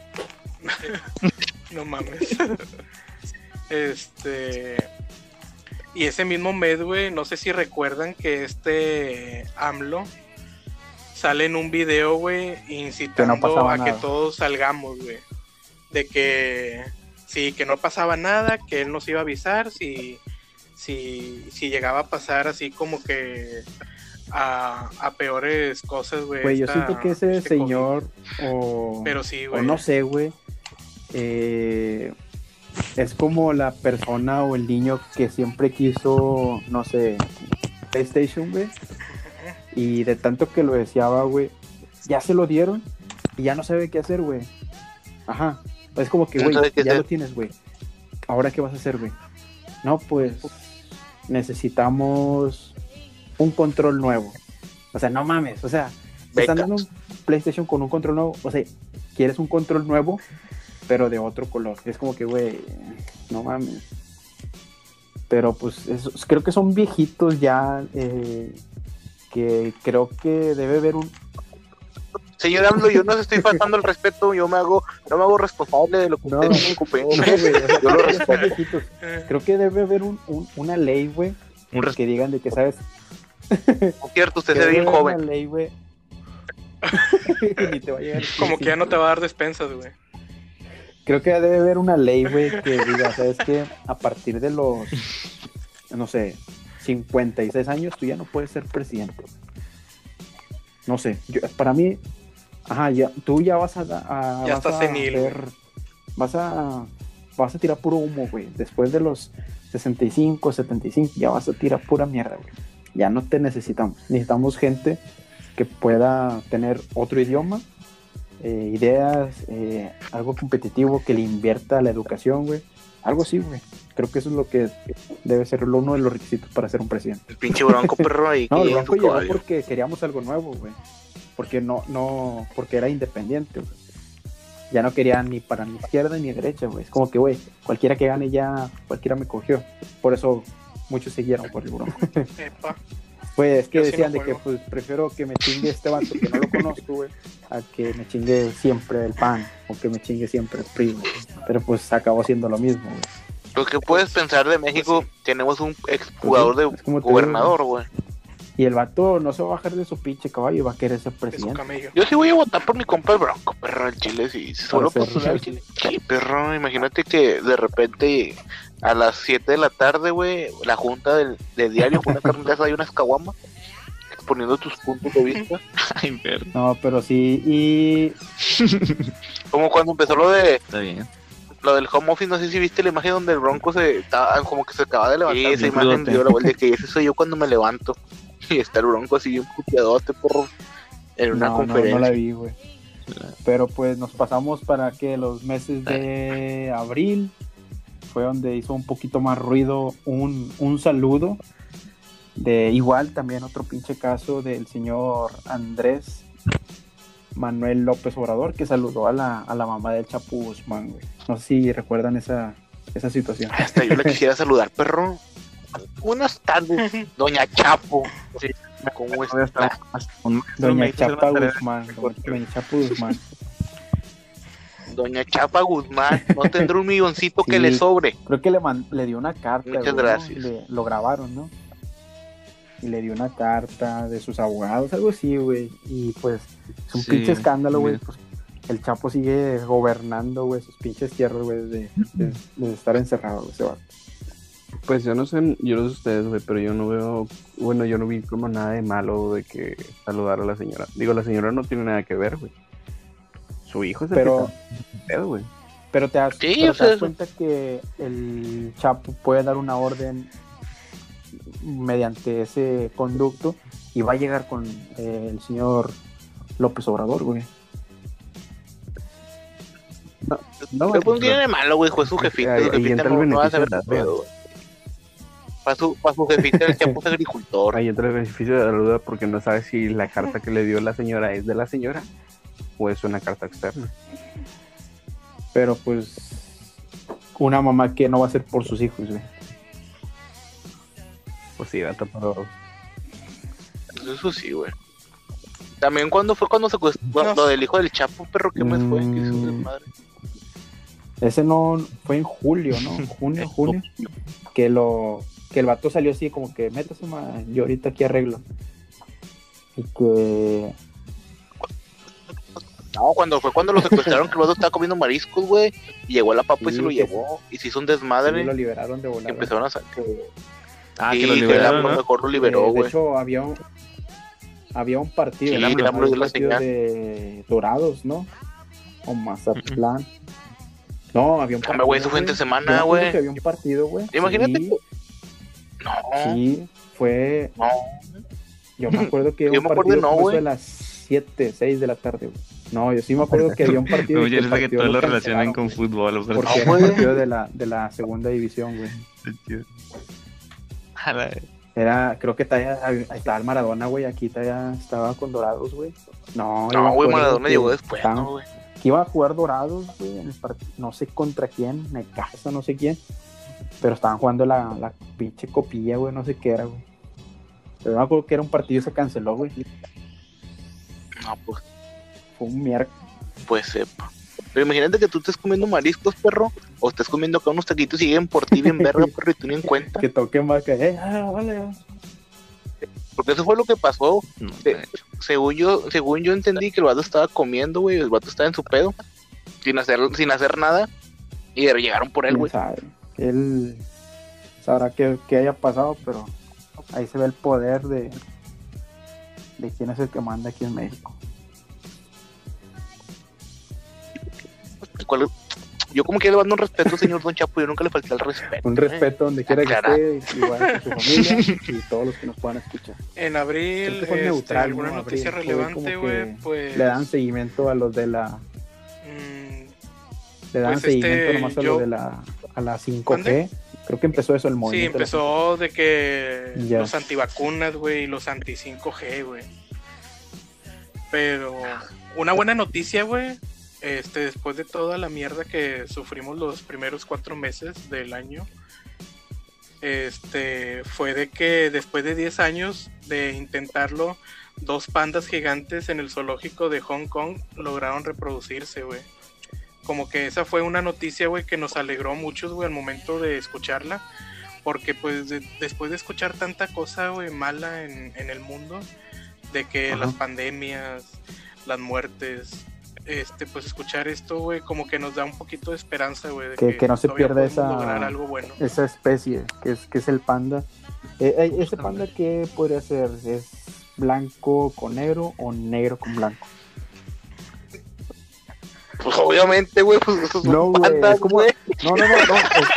No mames. este. Y ese mismo mes, güey, no sé si recuerdan que este AMLO sale en un video, güey, incitando a que todos salgamos, güey. De que sí, que no pasaba nada, que él nos iba a avisar si, si, si llegaba a pasar así como que a, a peores cosas, güey. Güey, yo siento que ese este COVID. señor, o, Pero sí, o no sé, güey, eh, es como la persona o el niño que siempre quiso, no sé, PlayStation, güey, y de tanto que lo deseaba, güey, ya se lo dieron y ya no sabe qué hacer, güey. Ajá, es como que, güey, ya hacer. lo tienes, güey. Ahora, ¿qué vas a hacer, güey? No, pues necesitamos un control nuevo. O sea, no mames, o sea, te están dando un PlayStation con un control nuevo, o sea, quieres un control nuevo, pero de otro color. Es como que, güey, no mames. Pero pues creo que son viejitos ya, eh, que creo que debe haber un... Señor AMLO, yo no les estoy faltando el respeto. Yo me hago, no me hago responsable de lo que No. usted dice, compañero. No, Yo lo respeto. viejitos. Creo que debe haber un, un- una ley, güey, Un res- que digan de que, ¿sabes? Es cierto, usted se ve bien joven. Una ley, güey. Ni te va a llegar. Como que ya no te va a dar despensas, güey. Creo que debe haber una ley, güey, que diga, ¿sabes qué? A partir de los, no sé, 56 años, tú ya no puedes ser presidente. No sé, yo- para mí, ajá, ya, tú ya vas a... a- Ya vas estás a senil, vas a... Vas a tirar puro humo, güey. Después de los 65, 75, ya vas a tirar pura mierda, güey. Ya no te necesitamos. Necesitamos gente que pueda tener otro idioma, eh, ideas, eh, algo competitivo que le invierta a la educación, güey. Algo así, güey. Creo que eso es lo que debe ser uno de los requisitos para ser un presidente. El pinche bronco perro ahí. No, el Bronco llegó porque queríamos algo nuevo, güey. Porque no, no, porque era independiente, güey. Ya no quería ni para ni izquierda ni derecha, güey. Es como que, güey, cualquiera que gane ya, cualquiera me cogió. Por eso muchos siguieron por el Bronco. Epa, Pues es que Yo sí decían no de que pues prefiero que me chingue este vato que no lo conozco, güey, a que me chingue siempre el PAN o que me chingue siempre el PRI, güey. Pero pues acabó siendo lo mismo, güey. Lo que puedes pensar de México, tenemos un exjugador Pues de gobernador, güey. Y el vato no se va a bajar de su pinche caballo y va a querer ser de su presidente. Yo sí voy a votar por mi compa el Bronco, perro, el Chile, sí. Solo Por el Chile. Sí, perro, imagínate que de repente a las 7 de la tarde, güey, la junta del, del diario, una carne de asada y unas caguamas. exponiendo tus puntos de vista. Ay, perro. No, pero sí, y Como cuando empezó lo de Está bien. lo del home office, no sé si viste la imagen donde el Bronco se estaba como que se acaba de levantar. Sí, esa imagen dio la vuelta que ese soy yo cuando me levanto. Y está el Bronco así bien puteadote, porro. En una no, no, conferencia. no la vi, güey. Pero pues nos pasamos para que los meses de abril fue donde hizo un poquito más ruido un, un saludo de igual también otro pinche caso del señor Andrés Manuel López Obrador que saludó a la, a la mamá del Chapo Guzmán, güey. No sé si recuerdan esa, esa situación. Hasta yo le quisiera saludar, perro. Buenas tardes, doña Chapo. ¿Cómo está? Doña Chapa. Guzmán, doña, Chapo Guzmán. Doña Chapa Guzmán, no tendrá un milloncito que Sí. le sobre. Creo que le, man- le dio una carta. Muchas gracias. Le- lo grabaron, ¿no? Y le dio una carta de sus abogados, algo así, güey. Y pues es un Sí, pinche escándalo, güey. Pues, el Chapo sigue gobernando, güey, sus pinches tierras, güey, de, de- de estar encerrado, güey, ese vato. Pues yo no sé, yo no sé ustedes, güey, pero yo no veo, bueno, yo no vi como nada de malo de que saludar a la señora. Digo, la señora no tiene nada que ver, güey. Su hijo es el Pero- que güey. Pero te das, Sí, pero o te das sea, cuenta que el Chapo puede dar una orden mediante ese conducto y va a llegar con eh, el señor López Obrador, güey. No, no tiene de malo, güey, fue su ahí Su jefita no, no va a saber pedo, güey. Para su, para su jefita el Chapo es agricultor. Ahí entra el beneficio de la duda porque no sabe si la carta que le dio la señora es de la señora o es una carta externa. Pero pues una mamá que no va a ser por sus hijos, güey. Pues sí, dato, pero Eso sí, güey. También cuando fue cuando se No. lo del hijo del Chapo, perro, ¿qué mes fue? Que un Mm. desmadre. Ese no fue en julio, ¿no? Junio, junio. Que lo que el vato salió así como que métase ma, yo ahorita aquí arreglo. Y que No, cuando fue cuando lo secuestraron, que el vato estaba comiendo mariscos, güey. Y llegó la papa y Sí, se lo que- llevó. Y se hizo un sí desmadre. lo liberaron de y volar. empezaron a sacar. Ah, y que lo que el liberaron, AMLO ¿no? mejor lo liberó, de güey. hecho, había un había un partido, Sí, un partido de Dorados, ¿no? O Mazatlán. No, había un Hombre, güey, eso fue entre semana, güey. que había un partido, güey. Imagínate Sí, No, sí, fue no. Yo me acuerdo que Yo un me acuerdo partido no, de las 7, 6 de la tarde, güey. No, yo sí me acuerdo que había un partido Me y gusta el que partido todos lo relacionen con fútbol. pero- Porque No, era un partido de la, de la segunda división, güey. Era, creo que todavía estaba el Maradona, güey. Aquí todavía estaba con Dorados, güey. No, yo me No, güey, Maradona que llegó después, estaban- ¿no, güey? que iba a jugar Dorados, güey, en el part- no sé contra quién, Necaxa, no sé quién, pero estaban jugando la, la pinche copilla, güey, no sé qué era, güey. Pero me acuerdo que era un partido y se canceló, güey. No, pues, Fue un miércoles. pues sepa. Pero imagínate que tú estés comiendo mariscos, perro, o estés comiendo acá unos taquitos y lleguen por ti bien verga, perro, y tú ni en cuenta. Que toquen más que, eh, ah, vale. Porque eso fue lo que pasó. No. Según yo, según yo entendí que el vato estaba comiendo, güey, el vato estaba en su pedo, sin hacer, sin hacer nada, y llegaron por él, güey. sabe. Él sabrá qué, qué haya pasado, pero ahí se ve el poder de, de quién es el que manda aquí en México. ¿Cuál- Yo como que le mando un respeto, señor Don Chapo, yo nunca le falté el respeto. Un ¿eh? respeto donde quiera que esté, igual con su familia y todos los que nos puedan escuchar. En abril, que este, neutral, alguna ¿no? noticia Abril, relevante, que güey, pues... Le dan seguimiento a los de la. Le dan Pues, seguimiento este, nomás a yo- los de la, a la 5G. ¿Mande? Creo que empezó eso el sí, movimiento. la empezó de que los antivacunas, güey, y los anti 5G, güey. Pero una buena noticia, güey, este, después de toda la mierda que sufrimos los primeros cuatro meses del año, este, fue de que después de 10 años de intentarlo, dos pandas gigantes en el zoológico de Hong Kong lograron reproducirse, güey. Como que esa fue una noticia, güey, que nos alegró a muchos, güey, al momento de escucharla. Porque, pues, de- después de escuchar tanta cosa, güey, mala en, en el mundo, de que Ajá. las pandemias, las muertes, este, pues, escuchar esto, güey, como que nos da un poquito de esperanza, güey. de Que- que no se pierda esa- algo bueno. esa especie, que es, que es el panda. Eh, eh, ese panda, ¿qué podría ser? Es blanco con negro o negro con blanco. Pues obviamente, güey, pues esos son No, güey, pandas, güey. No, no, no, no. es-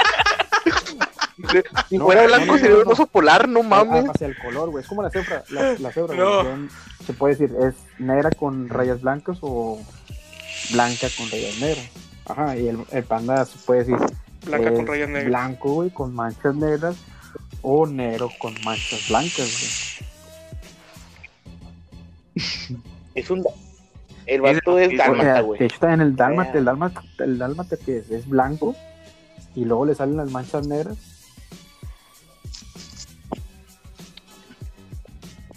Si No, fuera no, blanco no, sería no, un no. oso polar, no mames. hacia el color, güey. Es como la cebra. La, la cebra, No. güey. Se puede decir, es negra con rayas blancas o blanca con rayas negras. Ajá, y el, el panda se puede decir Blanca con rayas negras. Blanco, güey, con manchas negras o negro con manchas blancas, Es un. El vato es dálmata, güey. De hecho, está en el dálmata, el dálmata, el dálmata que es, es blanco y luego le salen las manchas negras.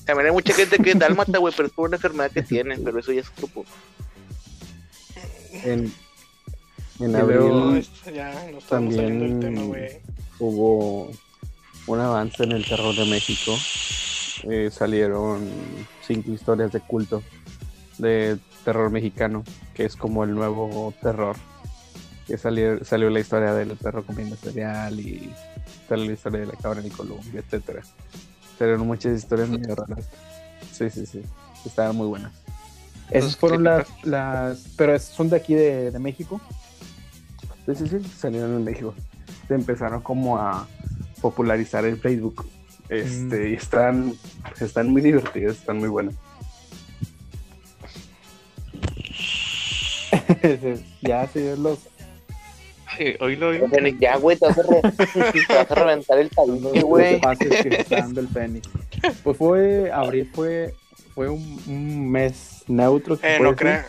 También hay mucha gente que es dálmata, güey, pero es por una enfermedad que tienen, pero eso ya es otro punto. En, en abril luego- esto ya no estamos saliendo del También- tema, güey. hubo un avance en el terror de México. Eh, salieron cinco historias de culto de terror mexicano, que es como el nuevo terror. Que salió, salió la historia del perro comiendo cereal y salió la historia de la cabra en Colombia, etcétera. Salieron muchas historias muy raras. Sí, sí, sí. Estaban muy buenas. Esas fueron las, las, pero son de aquí de, de México. Sí, sí, sí, salieron en México. Se empezaron como a popularizar en Facebook. Este, y están, están muy divertidos, están muy buenos. Ya, sí, es los, Ay, oílo, oílo. Fénix, Ya, güey, te vas a, re- te vas a reventar el tabique, güey. que se está dando el Fénix. Pues fue, abril fue, fue un, un mes neutro. Eh, no crean.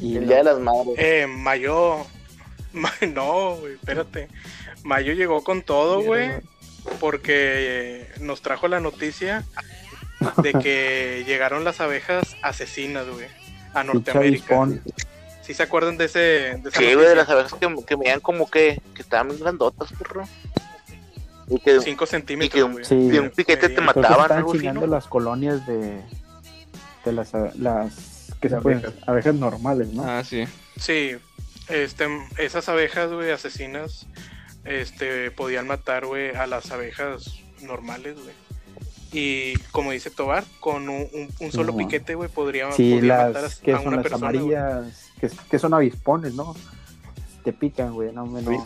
y El no- día de las madres. Eh, Mayo. Ma- No, güey, espérate. Mayo llegó con todo, güey. Porque eh, nos trajo la noticia de que llegaron las abejas asesinas, güey, a Norteamérica. ¿Sí se acuerdan de ese? De Sí, güey, de las abejas que, que medían como que, que estaban bien grandotas, perro. Y que, 5 y centímetros, que, güey. Sí. de un piquete te Medían. Mataban, algo así, chingando las colonias de, de las, las que se abejas. abejas normales, ¿no? Ah, sí. Sí, este, esas abejas, güey, asesinas, este, podían matar, güey, a las abejas normales, güey. Y como dice Tobar, con un, un- un solo No. piquete, güey, podría, sí, podía matar las a, que a son una las persona. amarillas, que, que son avispones, ¿no? Te pican, güey, no me no,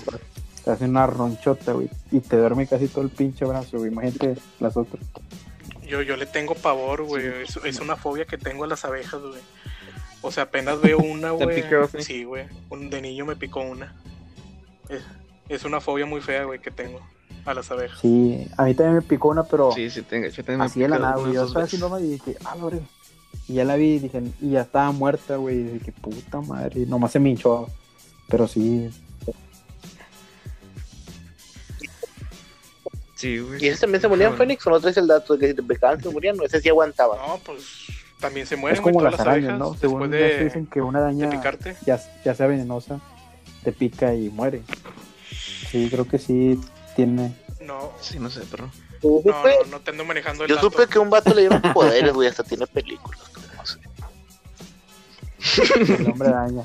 Te hacen una ronchota, güey, y te duerme casi todo el pinche brazo, güey. Imagínate las otras. Yo, yo le tengo pavor, güey. Es, es una fobia que tengo a las abejas, güey. O sea, apenas veo una, ¿Te güey. sí? Sí, güey. Un- De niño me picó una. Es, es una fobia muy fea, güey, que tengo a las abejas. Sí, a mí también me picó una, pero Sí, sí, tengo. Yo también me así de la nada, güey. Yo estaba haciendo y dije, ah, verga. Y ya la vi y dije, y ya estaba muerta, güey. Y dije, puta madre. Y nomás se me hinchó. Pero sí, Sí, güey. ¿Y ese también se morían, No. Fénix? ¿O no traes el dato de que si te picaban se morían? No, ese sí aguantaba. No, pues también se mueren, es como güey, las arañas, abejas ¿no? Según Después ya se de, dicen que una de araña ya, ya sea venenosa, te pica y muere. Sí, creo que sí tiene. No, Sí, no sé, pero. No, no, no te ando manejando el yo dato. supe que un vato le dieron poderes, güey, hasta tiene películas. El hombre araña.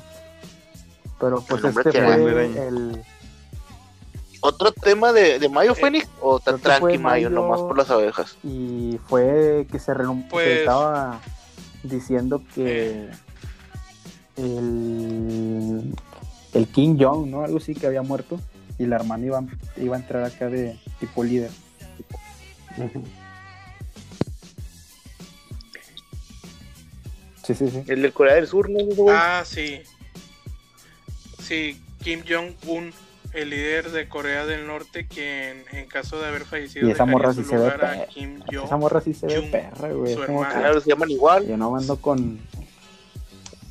Pero pues El este que fue el. ¿Otro tema de, de Mayo, Fénix? ¿O tan que fue tranqui Mayo, Mayo. nomás por las abejas? Y fue que se, Pues- estaba diciendo que el, el King Jong, ¿no? Algo así que había muerto. Y la hermana iba, iba a entrar acá de tipo líder. Sí, sí, sí. El de Corea del Sur, ¿no? güey? Ah, sí. Sí, Kim Jong-un, el líder de Corea del Norte, quien en caso de haber fallecido Y esa morra sí se ve perra. Esa morra sí se ve perra, güey. su como hermana. Claro, se llaman igual. que yo no mando con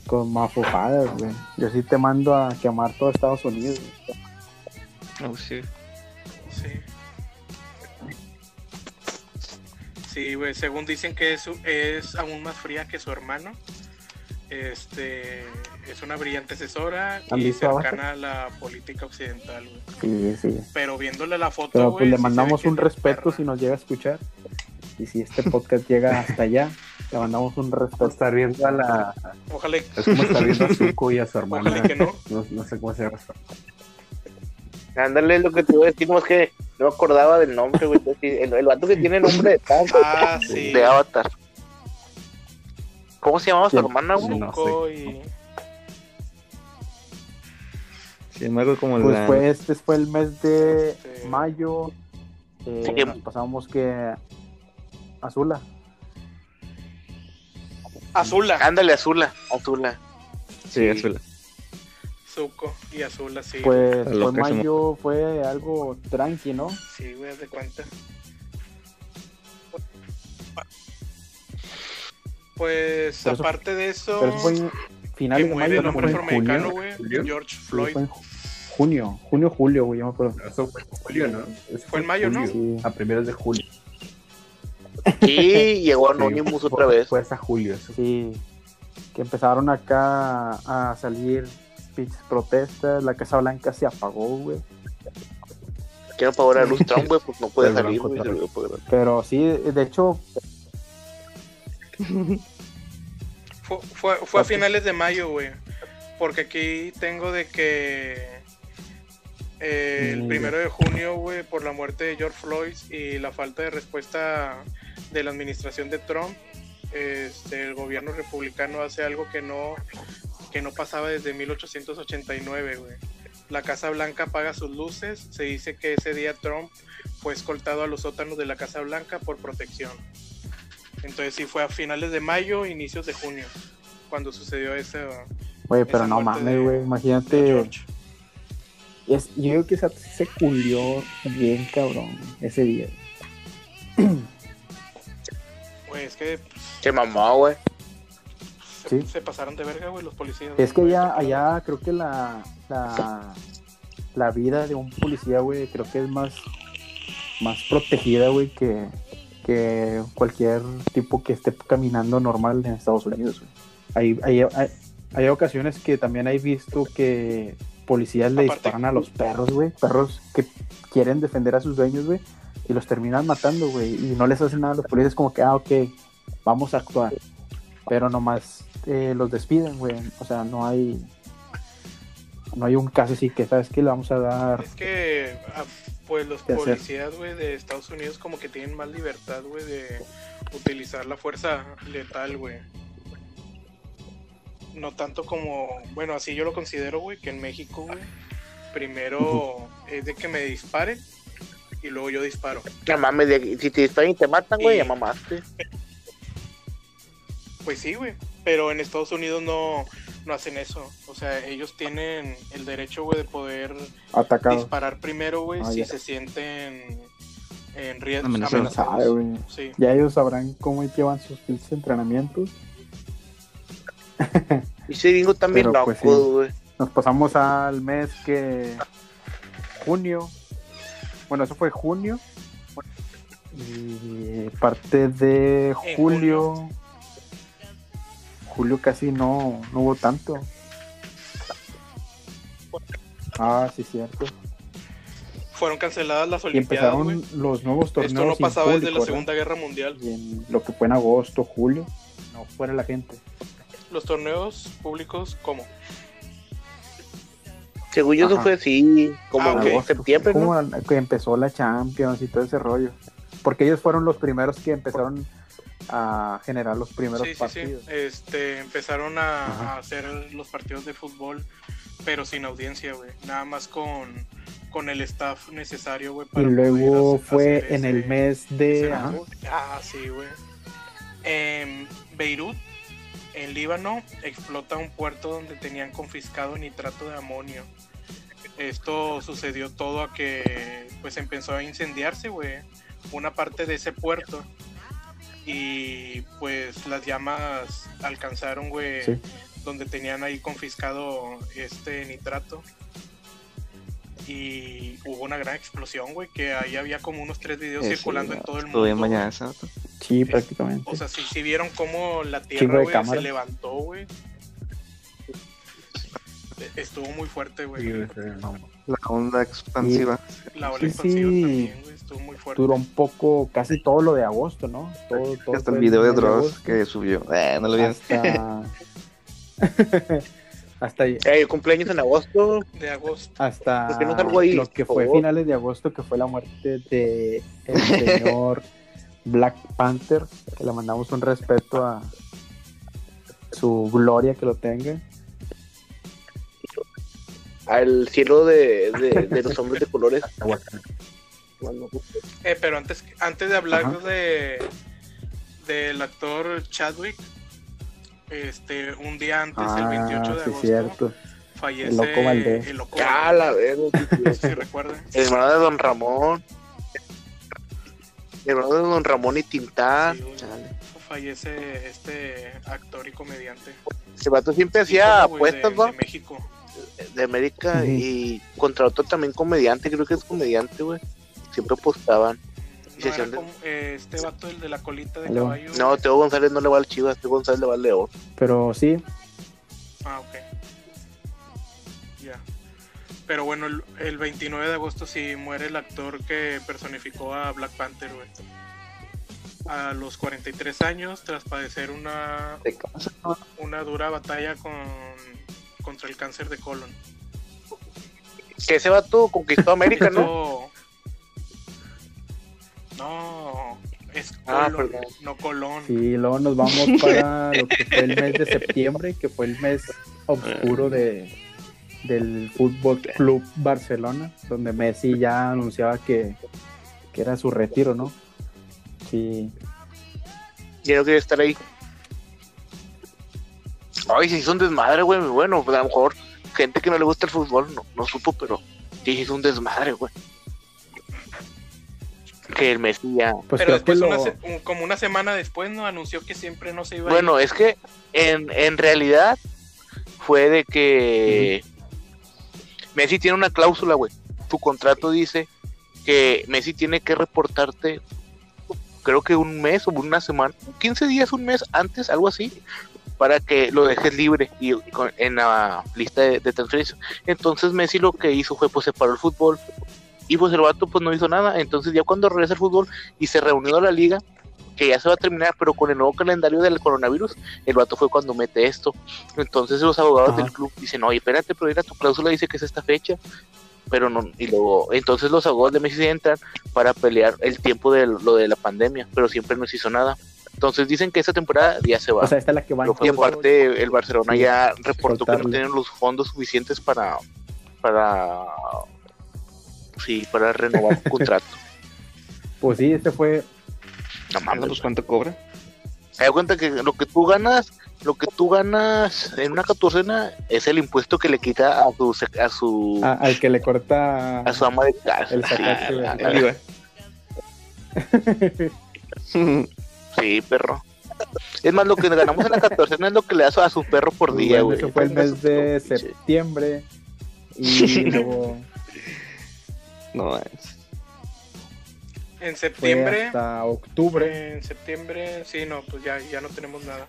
con mafufadas, güey. Yo sí te mando a quemar todo Estados Unidos. güey. Oh, sí. Sí. Sí, güey, según dicen que es, es aún más fría que su hermano. Este es una brillante asesora ¿Han y cercana a la política occidental, güey. Sí, sí. Pero viéndole la foto, Pero pues le mandamos un es respeto perra. si nos llega a escuchar. Y si este podcast llega hasta allá, le mandamos un respeto. estar viendo a la. Ojalá, Es como estar viendo a Zuko y a su hermana. ojalá que no. No, no sé cómo se llama. Ándale, lo que te iba a decir, no es que no me acordaba del nombre, güey. El, el vato que tiene nombre de tank, Ah, sí. de Avatar. ¿Cómo se llamaba su hermana, güey? No y. Sin embargo, como Pues la... fue este fue el mes de mayo. eh, Sí. nos pasamos que Azula. Azula. Ándale, Azula, Azula. Sí, azul. Zuko y Azula, sí. Pues se mayo fue algo tranqui, ¿no? Sí, güey, de cuenta. Pues Pero eso- aparte de eso, Pero eso fue en que finales de muere mayo, el no hombre fue en afroamericano, junio. güey, ¿Julio? George Sí, Floyd. fue en junio, junio, julio, güey, yo me acuerdo. Eso fue en julio, ¿no? Eso Fue en mayo, ¿no? Sí. A primeros de julio. Y llegó Sí, Anonymous fue- otra vez. Fue hasta julio. Eso. Sí, que empezaron acá a salir pinches protestas, la Casa Blanca se apagó, güey. Que no pagó la luz Trump, güey, pues no puede salir, güey. Pero sí, de hecho, Fue, fue, fue a finales de mayo, güey. Porque aquí tengo de que eh, el Mm. primero de junio, güey, por la muerte de George Floyd y la falta de respuesta de la administración de Trump, este, el gobierno republicano hace algo que no, que no pasaba desde 1889, güey. La Casa Blanca apaga sus luces. Se dice que ese día Trump fue escoltado a los sótanos de la Casa Blanca por protección. Entonces sí fue a finales de mayo, inicios de junio, cuando sucedió ese güey, pero Esa no mames, güey, imagínate. Es, yo creo que se, se culió bien, cabrón, ese día. Güey, es que Se mamó, güey. Se, pasaron de verga, güey, los policías. Es que allá, allá creo que la, la, la vida de un policía, güey, creo que es más, más protegida, güey, que, que cualquier tipo que esté caminando normal en Estados Unidos. güey. Hay, hay, hay, hay ocasiones que también he visto que policías le Aparte- disparan a los perros, güey, perros que quieren defender a sus dueños, güey, y los terminan matando, güey, y no les hacen nada a los policías, como que, ah, ok, vamos a actuar. Pero nomás eh, los despiden, güey. O sea, no hay. No hay un caso así que, ¿sabes qué? Le vamos a dar. Es que, ah, pues los policías, güey, de Estados Unidos como que tienen más libertad, güey, de utilizar la fuerza letal, güey. No tanto como, bueno, así yo lo considero, güey, que en México, güey, primero es de que me disparen y luego yo disparo. No mames, si te disparan y te matan, güey, Y- ya mamaste. Pues sí, güey. Pero en Estados Unidos no, no hacen eso. O sea, ellos tienen el derecho, güey, de poder Atacados. disparar primero, güey, Ah, si ya. se sienten en riesgo. Amenazados. Sabe, güey. Sí. Ya ellos sabrán cómo llevan sus pinches entrenamientos. Y ese gringo también Pero, loco, pues, sí. güey. Nos pasamos al mes que. Junio. Bueno, eso fue junio. Y parte de En julio. Julio casi no, no hubo tanto. Ah, sí, cierto. Fueron canceladas las Y Olimpiadas, güey. empezaron los nuevos torneos. Esto no pasaba desde la ¿verdad? Segunda Guerra Mundial. Y en lo que fue en agosto, julio, no fuera la gente. Los torneos públicos, ¿cómo? Según yo, eso fue así, como Ah, ok. en septiembre, ¿no? Como que empezó la Champions y todo ese rollo. Porque ellos fueron los primeros que empezaron a generar los primeros Sí, sí, sí. partidos. Este, empezaron a, hacer los partidos de fútbol, pero sin audiencia, güey. Nada más con, con el staff necesario, güey. Y luego hacer- fue hacer en el mes de ajá. Ah, sí, güey. En Beirut, en Líbano, explota un puerto donde tenían confiscado nitrato de amonio. Esto sucedió todo a que pues empezó a incendiarse, güey, una parte de ese puerto. Y pues las llamas alcanzaron, güey, Sí. donde tenían ahí confiscado este nitrato. Y hubo una gran explosión, güey, que ahí había como unos tres videos Eh, sí, circulando en todo el mundo. bañada esa. Sí, prácticamente. O sea, sí, sí vieron cómo la tierra, güey, se levantó, güey. Estuvo muy fuerte, güey. La onda expansiva. La ola Sí, expansiva sí. también, güey, estuvo muy fuerte. Duró un poco, casi todo lo de agosto, ¿no? Todo, todo Hasta el video de Dross que subió. Eh, no lo vi. Hasta. hasta Eh, el cumpleaños en agosto. De agosto. hasta ¿Por qué no salgo ahí, lo que fue favor? finales de agosto, que fue la muerte de el señor Black Panther, que le mandamos un respeto a, su gloria que lo tenga. Al cielo de, de, de los hombres de colores. Eh, pero antes, antes de hablar Ajá. de del actor Chadwick, este, un día antes, el 28 Ah, de sí, agosto, cierto. fallece El Loco Valdés. el Loco Ah, la verga. si recuerdan. El hermano de Don Ramón. El hermano de Don Ramón y Tintán. Sí. Fallece este actor y comediante. Ese vato siempre hacía apuestas, de, México. De América Ujú. y contra otro también comediante, creo que es comediante, güey. Siempre apostaban. Y se No, de- como, eh, este vato, el de la colita de caballo. No, Teo González no le va al Chivas, Teo González le va al León. Pero sí, Ah, ok. Ya. Pero bueno, el, el 29 de agosto sí muere el actor que personificó a Black Panther, güey. A los 43 años, tras padecer una, una dura batalla con, contra el cáncer de colon. Que ese vato conquistó América, ¿no? No, es Ah, perdón. no colón. sí, luego nos vamos para lo que fue el mes de septiembre, que fue el mes oscuro de del Fútbol Club Barcelona, donde Messi ya anunciaba que, que era su retiro, ¿no? Sí, Ya no quería estar ahí. Ay, se hizo un desmadre, güey. Bueno, pues a lo mejor gente que no le gusta el fútbol no, no supo, pero sí hizo un desmadre, güey. Que el Messi ya. pues Pero después, lo, una se- un- como una semana después, ¿no? Anunció que siempre no se iba a ir. Bueno, es que en, en realidad fue de que Messi tiene una cláusula, güey. Su contrato dice que Messi tiene que reportarte, creo que un mes o una semana, 15 días, un mes antes, algo así, para que lo dejes libre y con- en la lista de, de transferencia. Entonces Messi lo que hizo fue pues separó el fútbol y pues el vato pues no hizo nada. Entonces ya cuando regresa el fútbol y se reunió a la liga, que ya se va a terminar, pero con el nuevo calendario del coronavirus, el vato fue cuando mete esto. Entonces los abogados Ajá. del club dicen, oye, espérate, pero mira, tu cláusula dice que es esta fecha. Pero no, y luego, entonces los abogados de Messi entran para pelear el tiempo de lo de la pandemia, pero siempre no se hizo nada. Entonces dicen que esta temporada ya se va. o sea, esta es la que va y aparte el Barcelona Sí, ya reportó que no tienen los fondos suficientes para para sí, para renovar el contrato. Pues sí, este fue No mames. pues cuánto cobra. Te das cuenta que lo que tú ganas, lo que tú ganas en una catorcena es el impuesto que le quita a su a su a- al que le corta a su ama de casa. el sacate, Sí, la- perro. Es más, lo que ganamos en la catorcena es lo que le das a su perro por día, Bueno, güey. ese fue el mes de septiembre y luego No, es- En fue septiembre. hasta octubre. En septiembre, sí, no, pues ya, ya no tenemos nada.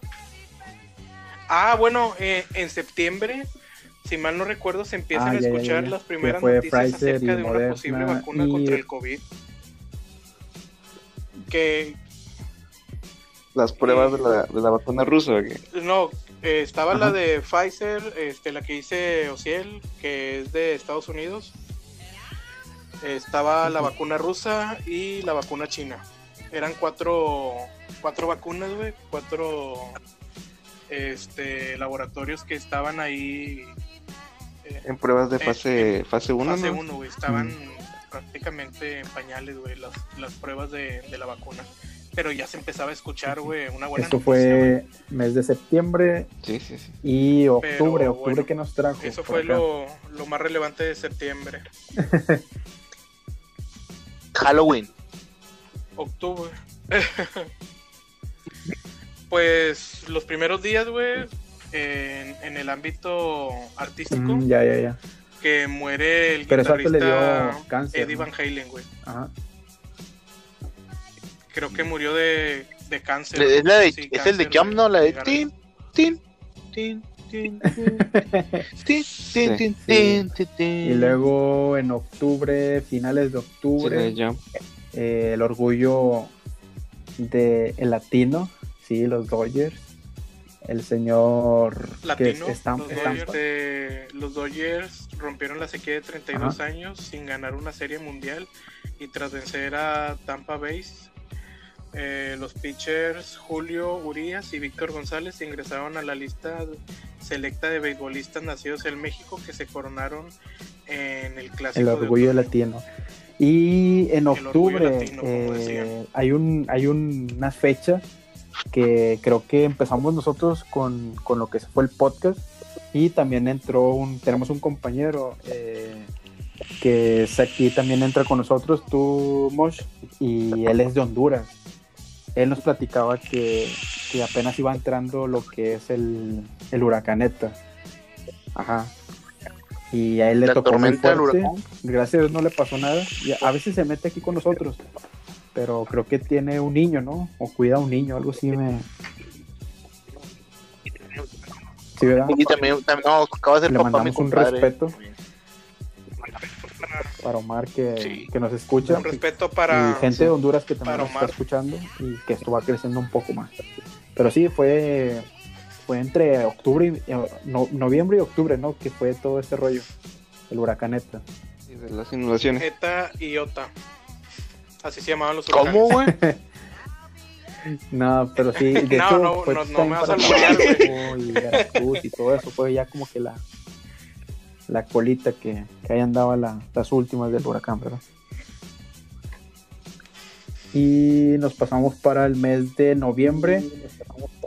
Ah, bueno, eh, en septiembre, si mal no recuerdo, se empiezan Ah, a ya, ya, escuchar ya. las primeras fue noticias Pfizer acerca de una posible vacuna y- contra el COVID. Que Las pruebas de la, de la vacuna rusa. no, eh, estaba la de Pfizer, este, la que dice Ociel, que es de Estados Unidos. Estaba la vacuna rusa y la vacuna china. Eran cuatro, cuatro vacunas, güey, cuatro este, laboratorios que estaban ahí eh, En pruebas de Eh, fase fase 1, fase ¿no? 1, güey. Estaban prácticamente en pañales, güey, las, las pruebas de, de la vacuna. Pero ya se empezaba a escuchar, güey, una buena Esto noticia, fue mes de septiembre Sí, sí, sí. y octubre. Pero, octubre bueno, que nos trajo. Eso fue lo, lo más relevante de septiembre. Halloween. Octubre. pues los primeros días, güey, en, en el ámbito artístico, Mm, ya, ya, ya. que muere el Pero vato le dio guitarrista cáncer, Eddie ¿no? Van Halen, güey. Ajá. Creo que murió de, de cáncer. Es, la de, Sí, es el de Jump, ¿no? La de tin, tin, tin, Sí. Y luego en octubre, finales de octubre, eh, el orgullo de el latino, sí, los Dodgers. El señor latino, que es Stamp- los, Stampa. Dodgers, eh, los Dodgers rompieron la sequía de 32 años sin ganar una serie mundial y tras vencer a Tampa Bay eh, los pitchers Julio Urias y Víctor González ingresaron a la lista selecta de beisbolistas nacidos en México que se coronaron en el clásico. El orgullo latino. Y en octubre latino, eh, hay, un, hay un- una fecha que creo que empezamos nosotros con, con lo que fue el podcast y también entró un, tenemos un compañero eh, que es aquí también entra con nosotros, tú Mosh, y él es de Honduras. Él nos platicaba que, que apenas iba entrando lo que es el, el huracaneta. Ajá. Y a él le La tocó muy tormenta fuerte. huracán. Gracias a Dios no le pasó nada. Y a veces se mete aquí con nosotros. Pero creo que tiene un niño, ¿no? O cuida a un niño, algo así me. Sí, ¿verdad? Y también, también no, acaba de ser Le papá mi mandamos un respeto. Para Omar que, Sí. que nos escucha. Un respeto para. y gente de Honduras que también nos está escuchando y que esto va creciendo un poco más. Pero sí, fue fue entre octubre y eh, no- noviembre y octubre, ¿no? Que fue todo este rollo, el huracaneta. Y de las inundaciones. Eta y Ota. Así se llamaban los ¿Cómo, huracanes. güey? No, pero sí, de No, hecho, no, no, no me vas a güey. Tabasco y Veracruz y todo eso, fue ya como que la la colita que, que ahí andaba la- las últimas del huracán, ¿verdad? Y nos pasamos para el mes de noviembre,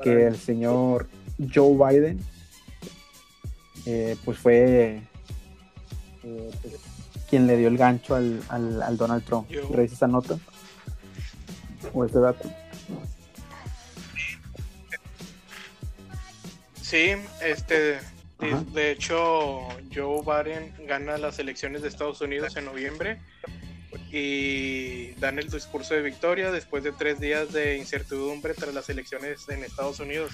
que el señor Joe Biden, eh, pues fue eh, pues, quien le dio el gancho al, al- al Donald Trump. ¿Traes esa nota? ¿O ese dato? Sí, este. De- hecho, Joe Biden gana las elecciones de Estados Unidos en noviembre y dan el discurso de victoria después de tres días de incertidumbre tras las elecciones en Estados Unidos.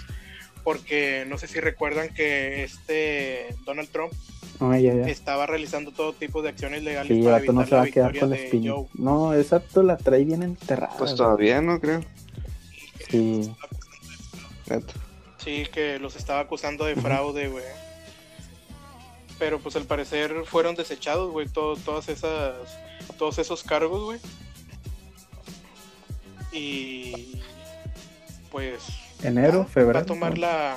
Porque no sé si recuerdan que este Donald Trump Ah, ya, ya. estaba realizando todo tipo de acciones legales Sí, para vato no evitar se va la a quedar victoria con la de. Joe. No, exacto, la trae bien enterrada. Pues todavía no creo. Sí. Sí, que los estaba acusando de fraude, güey. Pero pues al parecer fueron desechados, güey, todo- todas esas, todos esos cargos, güey. Y pues enero, va febrero. a tomar la,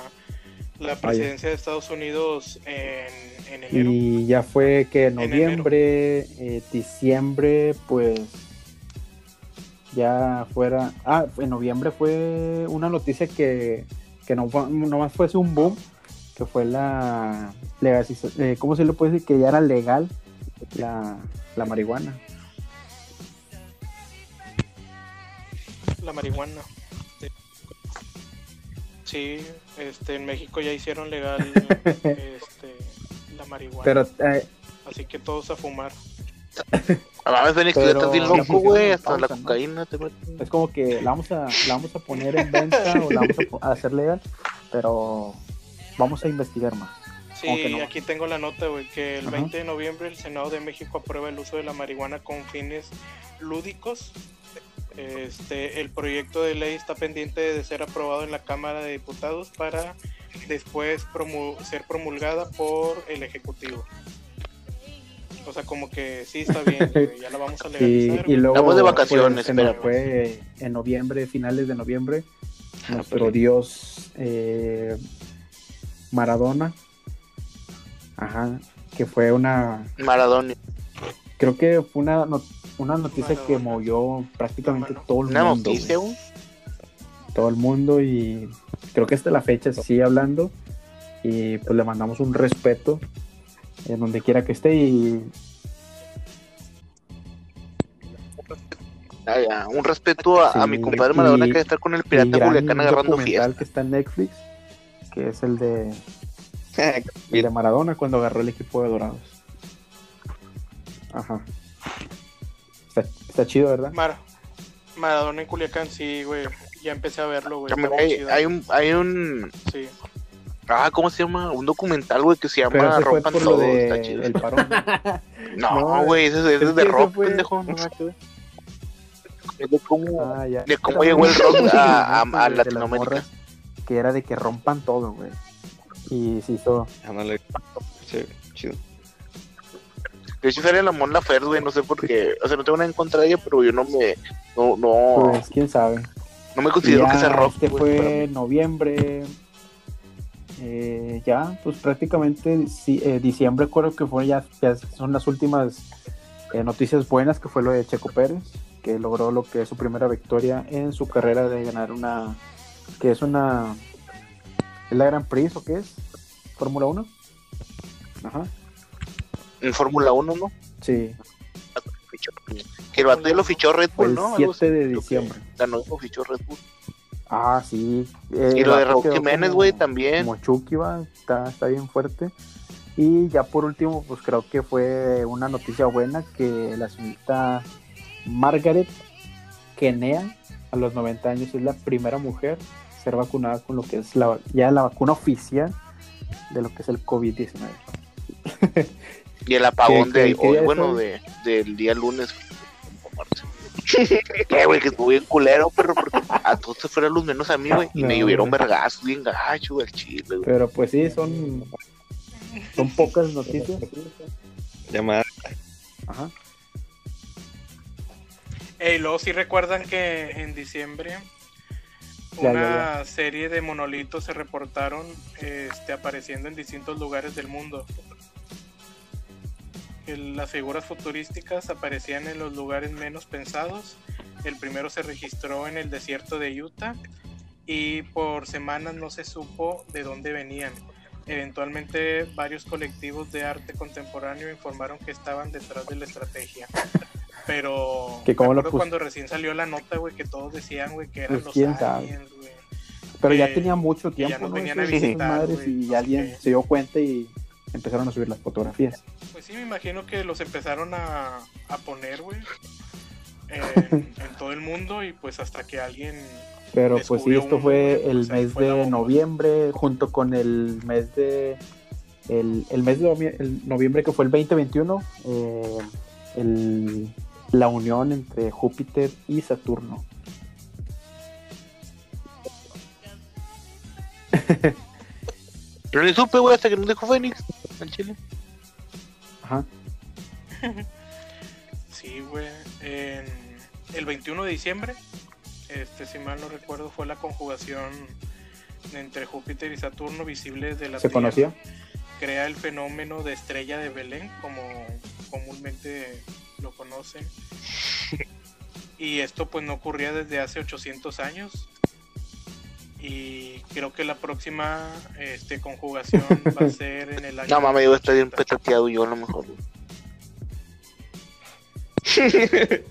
la presidencia de Estados Unidos en, en enero. Y ya fue que enero. noviembre, eh, diciembre, pues ya fuera. Ah, en noviembre fue una noticia que, que no nomás fuese un boom, que fue la legalización, eh, ¿cómo se le puede decir? Que ya era legal la, la marihuana. La marihuana. Sí. Este, en México ya hicieron legal este, la marihuana. Pero eh, Así que todos a fumar. A Fénix, tú ya Pero- estás bien loco, güey. Hasta la pausa, ¿no? cocaína te es como que la vamos a, la vamos a poner en venta o la vamos a hacer legal, pero vamos a investigar más. ¿Cómo que Sí, no? aquí tengo la nota, güey, que el Ajá. 20 de noviembre el Senado de México aprueba el uso de la marihuana con fines lúdicos. Este, el proyecto de ley está pendiente de ser aprobado en la Cámara de Diputados para después promu- ser promulgada por el Ejecutivo. O sea, como que sí está bien, güey, ya la vamos a Sí, legalizar. y luego Estamos de vacaciones, pues, fue en noviembre, finales de noviembre, Ah, nuestro pues. dios eh, Maradona. Ajá, que fue una, Maradona. creo que fue una, no- una noticia que movió prácticamente todo el Una mundo. noticia, güey. Todo el mundo y creo que hasta la fecha se sigue hablando y pues le mandamos un respeto en donde quiera que esté y Ah, ya, Un respeto a, mi compadre Maradona que debe estar con el pirata Culiacán agarrando fiesta. que está en Netflix, que es el de, el de Maradona cuando agarró el equipo de Dorados. Ajá. Está, está chido, ¿verdad? Mar- Maradona en Culiacán, sí, güey. Ya empecé a verlo, güey. Hay, un, hay un, Sí. ah, ¿cómo se llama? Un documental, güey, que se llama Rompan Todo. de Está chido. el parón. No, No, güey, ese, ese es de rock, fue- pendejo. No, de cómo, Ah, ya. de cómo llegó el rock a, a- a Latinoamérica. Que era de que rompan todo, güey. Y sí, todo. Ándale. Sí, chido. De hecho, sale la Mon Laferte, güey, no sé por qué. O sea, no tengo nada en contra de ella, pero yo no me. No, no. Pues quién sabe. No me considero Ya, que sea rock. Este güey, fue noviembre. Eh, ya, pues prácticamente sí, eh, diciembre, creo que fue ya, ya son las últimas eh, noticias buenas, que fue lo de Checo Pérez, que logró lo que es su primera victoria en su carrera de ganar una, que es una, ¿es la Gran Prix o qué es? Fórmula 1. Ajá, En Fórmula 1, ¿no? sí, Que el vato ya lo fichó Red Bull, el ¿no? Algo 7 de diciembre. Ganó lo fichó Red Bull. Ah, sí. eh, Y lo de Raúl Jiménez, güey, también. como Chucky va, está, está bien fuerte. Y ya por último, pues creo que fue una noticia buena que la señorita Margaret Kenea, a los 90 años, es la primera mujer a ser vacunada con lo que es la, ya la vacuna oficial de lo que es el COVID-19. Y el apagón ¿Qué- de hoy, bueno, de, del día lunes. ¿Qué, güey? Que estuvo bien culero, pero porque a todos se fueron luz menos a mí, güey. Y No, me llovieron vergazos bien gacho, al chile, güey. Pero pues sí, son, son pocas noticias. Llamada. Ajá. Y luego sí recuerdan que en diciembre Ya, una ya, serie de monolitos se reportaron este, apareciendo en distintos lugares del mundo. Las figuras futurísticas aparecían en los lugares menos pensados. El primero se registró en el desierto de Utah y por semanas no se supo de dónde venían. Eventualmente varios colectivos de arte contemporáneo informaron que estaban detrás de la estrategia. Pero Que cómo me lo cuando recién salió la nota, güey, que todos decían, güey, que eran Pues, los aliens, güey. Pero ya tenía mucho ya tiempo, nos ¿no? venían a Esas- esas visitar, madres güey, y no sé alguien qué. se dio cuenta y empezaron a subir las fotografías. Pues sí, me imagino que los empezaron a, a poner, güey, en, en todo el mundo y pues hasta que alguien... Pero pues sí, esto fue el pues mes fue de noviembre, junto con el mes de. El, el mes de el noviembre que fue el 2021, eh, el- la unión entre Júpiter y Saturno. Pero ni supe, güey, hasta que nos dijo Fénix al chile. Ajá. Sí, güey. En el 21 de diciembre, este, si mal no recuerdo, fue la conjugación entre Júpiter y Saturno visible de la ¿Se Tierra. conocía? Crea el fenómeno de estrella de Belén, como comúnmente conocen. Y esto pues no ocurría desde hace 800 años. Y creo que la próxima este, conjugación va a ser en el año... No mames, yo estoy bien petateado yo a lo mejor.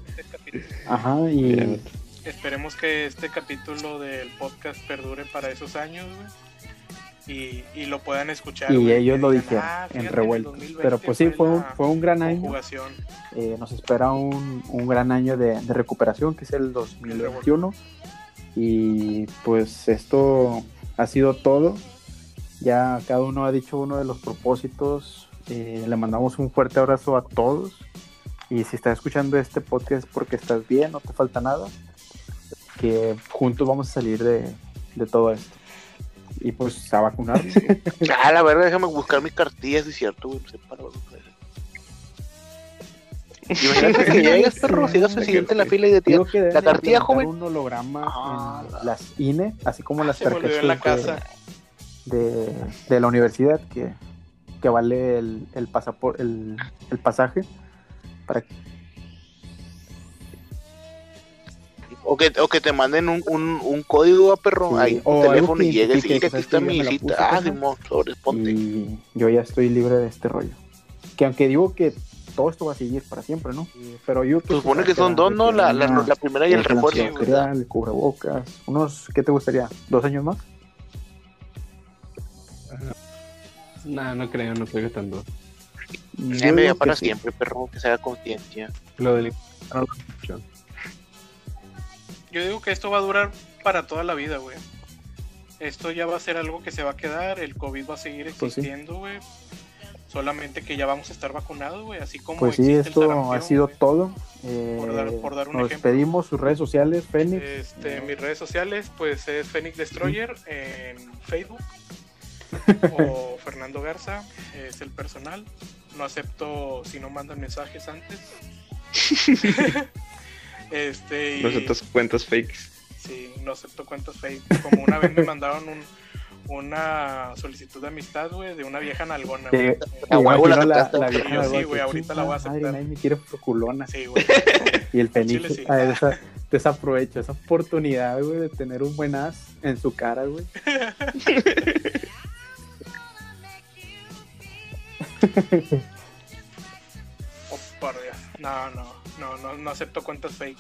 Ajá, y. Esperemos que este capítulo del podcast perdure para esos años, güey. Y, y lo puedan escuchar. Y ellos lo dijeron "Ah, en revuelto. 2020 Pero pues sí, fue un, fue un gran año. conjugación". Eh, nos espera un, un gran año de, de recuperación, que es el 2021. Y pues esto ha sido todo. Ya cada uno ha dicho uno de los propósitos. Eh, le mandamos un fuerte abrazo a todos. Y si estás escuchando este podcast porque estás bien, no te falta nada. Que juntos vamos a salir de, de todo esto. Y pues a vacunarnos. Ah, la verdad, déjame buscar mis cartillas, si es cierto, güey. No sé para. Imagínate que llegas, perro, sigas el siguiente en la fila y de ti. La cartilla, joven. un holograma Ah, en las INE, así como las me olvidó en la tarjetas casa. de, de, de la universidad que, que vale el, el, pasapor- el, el pasaje para O que, o que te manden un, un, un código a perro Sí, ahí algo teléfono y llegues y aquí está mi puse, Ah. Simón, sobres, ponte. y yo ya estoy libre de este rollo. Que aunque digo que todo esto va a seguir para siempre, ¿no? Pero yo Se supone que son dos, ¿no? La, la, la primera y el refuerzo. antibacterial, el cubrebocas, unos, ¿qué te gustaría? ¿Dos años más? No, no creo, no creo que tanto. Ya me para sí. siempre, perro, que se haga conciencia. Lo del no. Yo digo que esto va a durar para toda la vida, güey. Esto ya va a ser algo que se va a quedar, el COVID va a seguir Pues sí. existiendo, güey. Solamente que ya vamos a estar vacunados, güey, así como Pues sí, esto sarampión, ha sido todo. Eh, Por dar- por dar un nos ejemplo. despedimos, sus redes sociales, Fénix. Este, mis redes sociales, pues es Phoenix Destroyer en Facebook. o Fernando Garza, es el personal. No acepto si no mandan mensajes antes. este, y, No aceptas cuentas fakes. sí, sí, no acepto cuentas fake. Como una vez me mandaron un, una solicitud de amistad, güey, de una vieja nalgona. Sí, güey. A huevo la la, la güey. vieja Yo sí, güey, ahorita la voy a "Madre, aceptar". nadie me quiere por culona. Sí, güey. Y el Fenix sí. esa- desaprovecho esa oportunidad, güey, de tener un buen as en su cara, güey. Oh, por Dios. No, no, no, no, no acepto cuentas fake.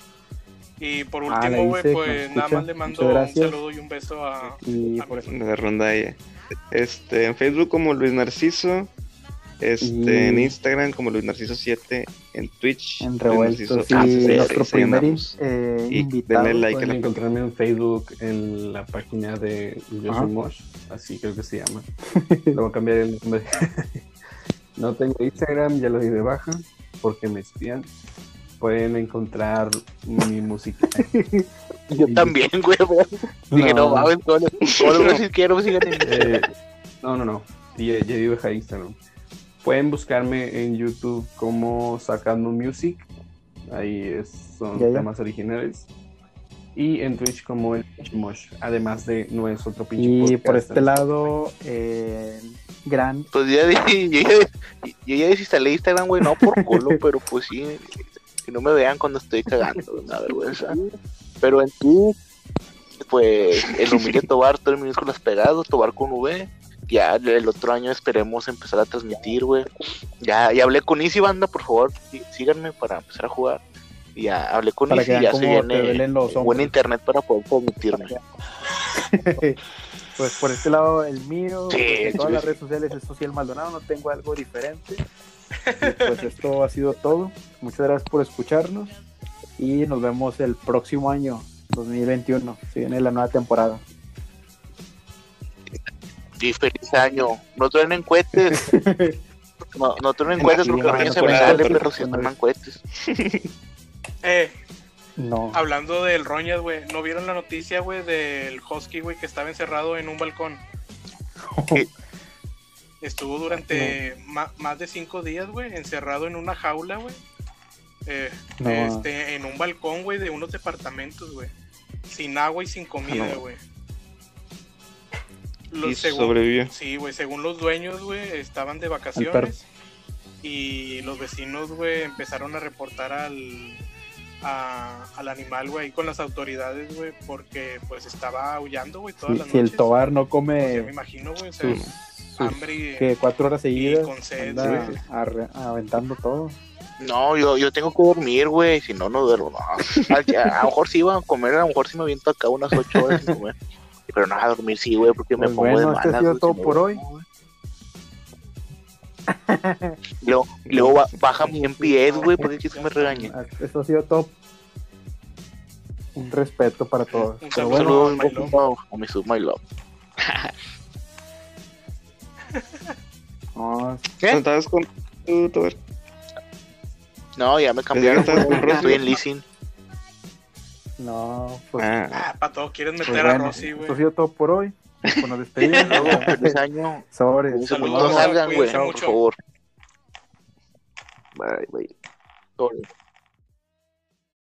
Y por Ah, último, güey, pues nada más le mando un saludo y un beso a. Y a por eso, de rondalla. Este, en Facebook como Luis Narciso. Este, Y- en Instagram como Luis Narciso 7. En Twitch. en Luis revueltos. Narciso Y ACR, nuestro ahí primer andamos. eh, Y invitado. denle like. Pueden la- encontrarme en Facebook en la página de Yo. Soy Mosh, así creo que se llama. Voy a cambiar el nombre. no tengo Instagram, ya lo di de baja porque me espían. Pueden encontrar mi música. Yo también, güey. Dije, no, No. mames, los güeyes que quiero Eh, no, no, no. Ya, ya di baja Instagram. Pueden buscarme en YouTube como Sacando Music. Ahí es- son Ya, ya. temas originales. Y en Twitch como el Pinche Mosh. Además de no es otro pinche Y podcast. por este lado, eh, gran Pues ya, yo, ya, yo ya desinstalé Instagram, güey, no por culo, pero pues sí, que no me vean cuando estoy cagando, una vergüenza. Pero en ti, pues el humilde Tobar, todo el minúsculas pegados, Tobar con V. Ya el otro año esperemos empezar a transmitir, güey. Ya, ya hablé con Easy Banda, por favor, sí- síganme para empezar a jugar. Ya hablé con Para Easy que ya se viene buen internet para poder transmitirme. pues por este lado el mío, Sí, pues, en todas sí, las redes sociales es Social Maldonado, no tengo algo diferente. Y pues esto ha sido todo. Muchas gracias por escucharnos y nos vemos el próximo año, 2021. Se viene la nueva temporada. Y feliz año. No truenen cohetes. No, no truenen cohetes porque no se me truenen sale, cohetes, pero si no. truenan cohetes. Eh, No. hablando del Roñas, güey, ¿no vieron la noticia, güey, del Husky, güey, que estaba encerrado en un balcón? Estuvo durante ma- más de cinco días, güey, encerrado en una jaula, güey. Eh, No. este, en un balcón, güey, de unos departamentos, güey. Sin agua y sin comida, güey. Y sobrevivió. Sí, güey, según los dueños, güey, estaban de vacaciones. Y los vecinos, güey, empezaron a reportar al, a- al animal, güey, con las autoridades, güey, porque pues estaba aullando, güey, todas Si, las si el. Tobar no Pues, ya me come imagino, güey, o sea, sus, sus hambre que cuatro horas seguidas, con sed, anda sí. arre- aventando todo. No, yo, yo tengo que dormir, güey. Si no, no duermo. No. A, a lo mejor sí iba a comer, a lo mejor sí me aviento acá unas ocho horas sin comer. Pero no, a dormir sí, güey, porque me Pues pongo bueno, de este ha malas. sido todo si no por hoy. Luego, luego ba- baja mi MPS, güey, porque quieres que me regañe. Esto ha sido todo. Un respeto para todos. Un Pero Un bueno, saludo my love. sub, my love. no, ¿Qué? ¿Estabas con Tobar? No, ya me cambiaron, Rosy. Estoy en leasing. no, pues, Ah, Ah, para todo, quieres pues meter a bueno, Rosy, esto güey. ha sido todo por hoy. Pues nos despedimos. Luego, feliz año. Mucho, Saludos, no salgan, güey, por favor. Bye, bye. Sobre.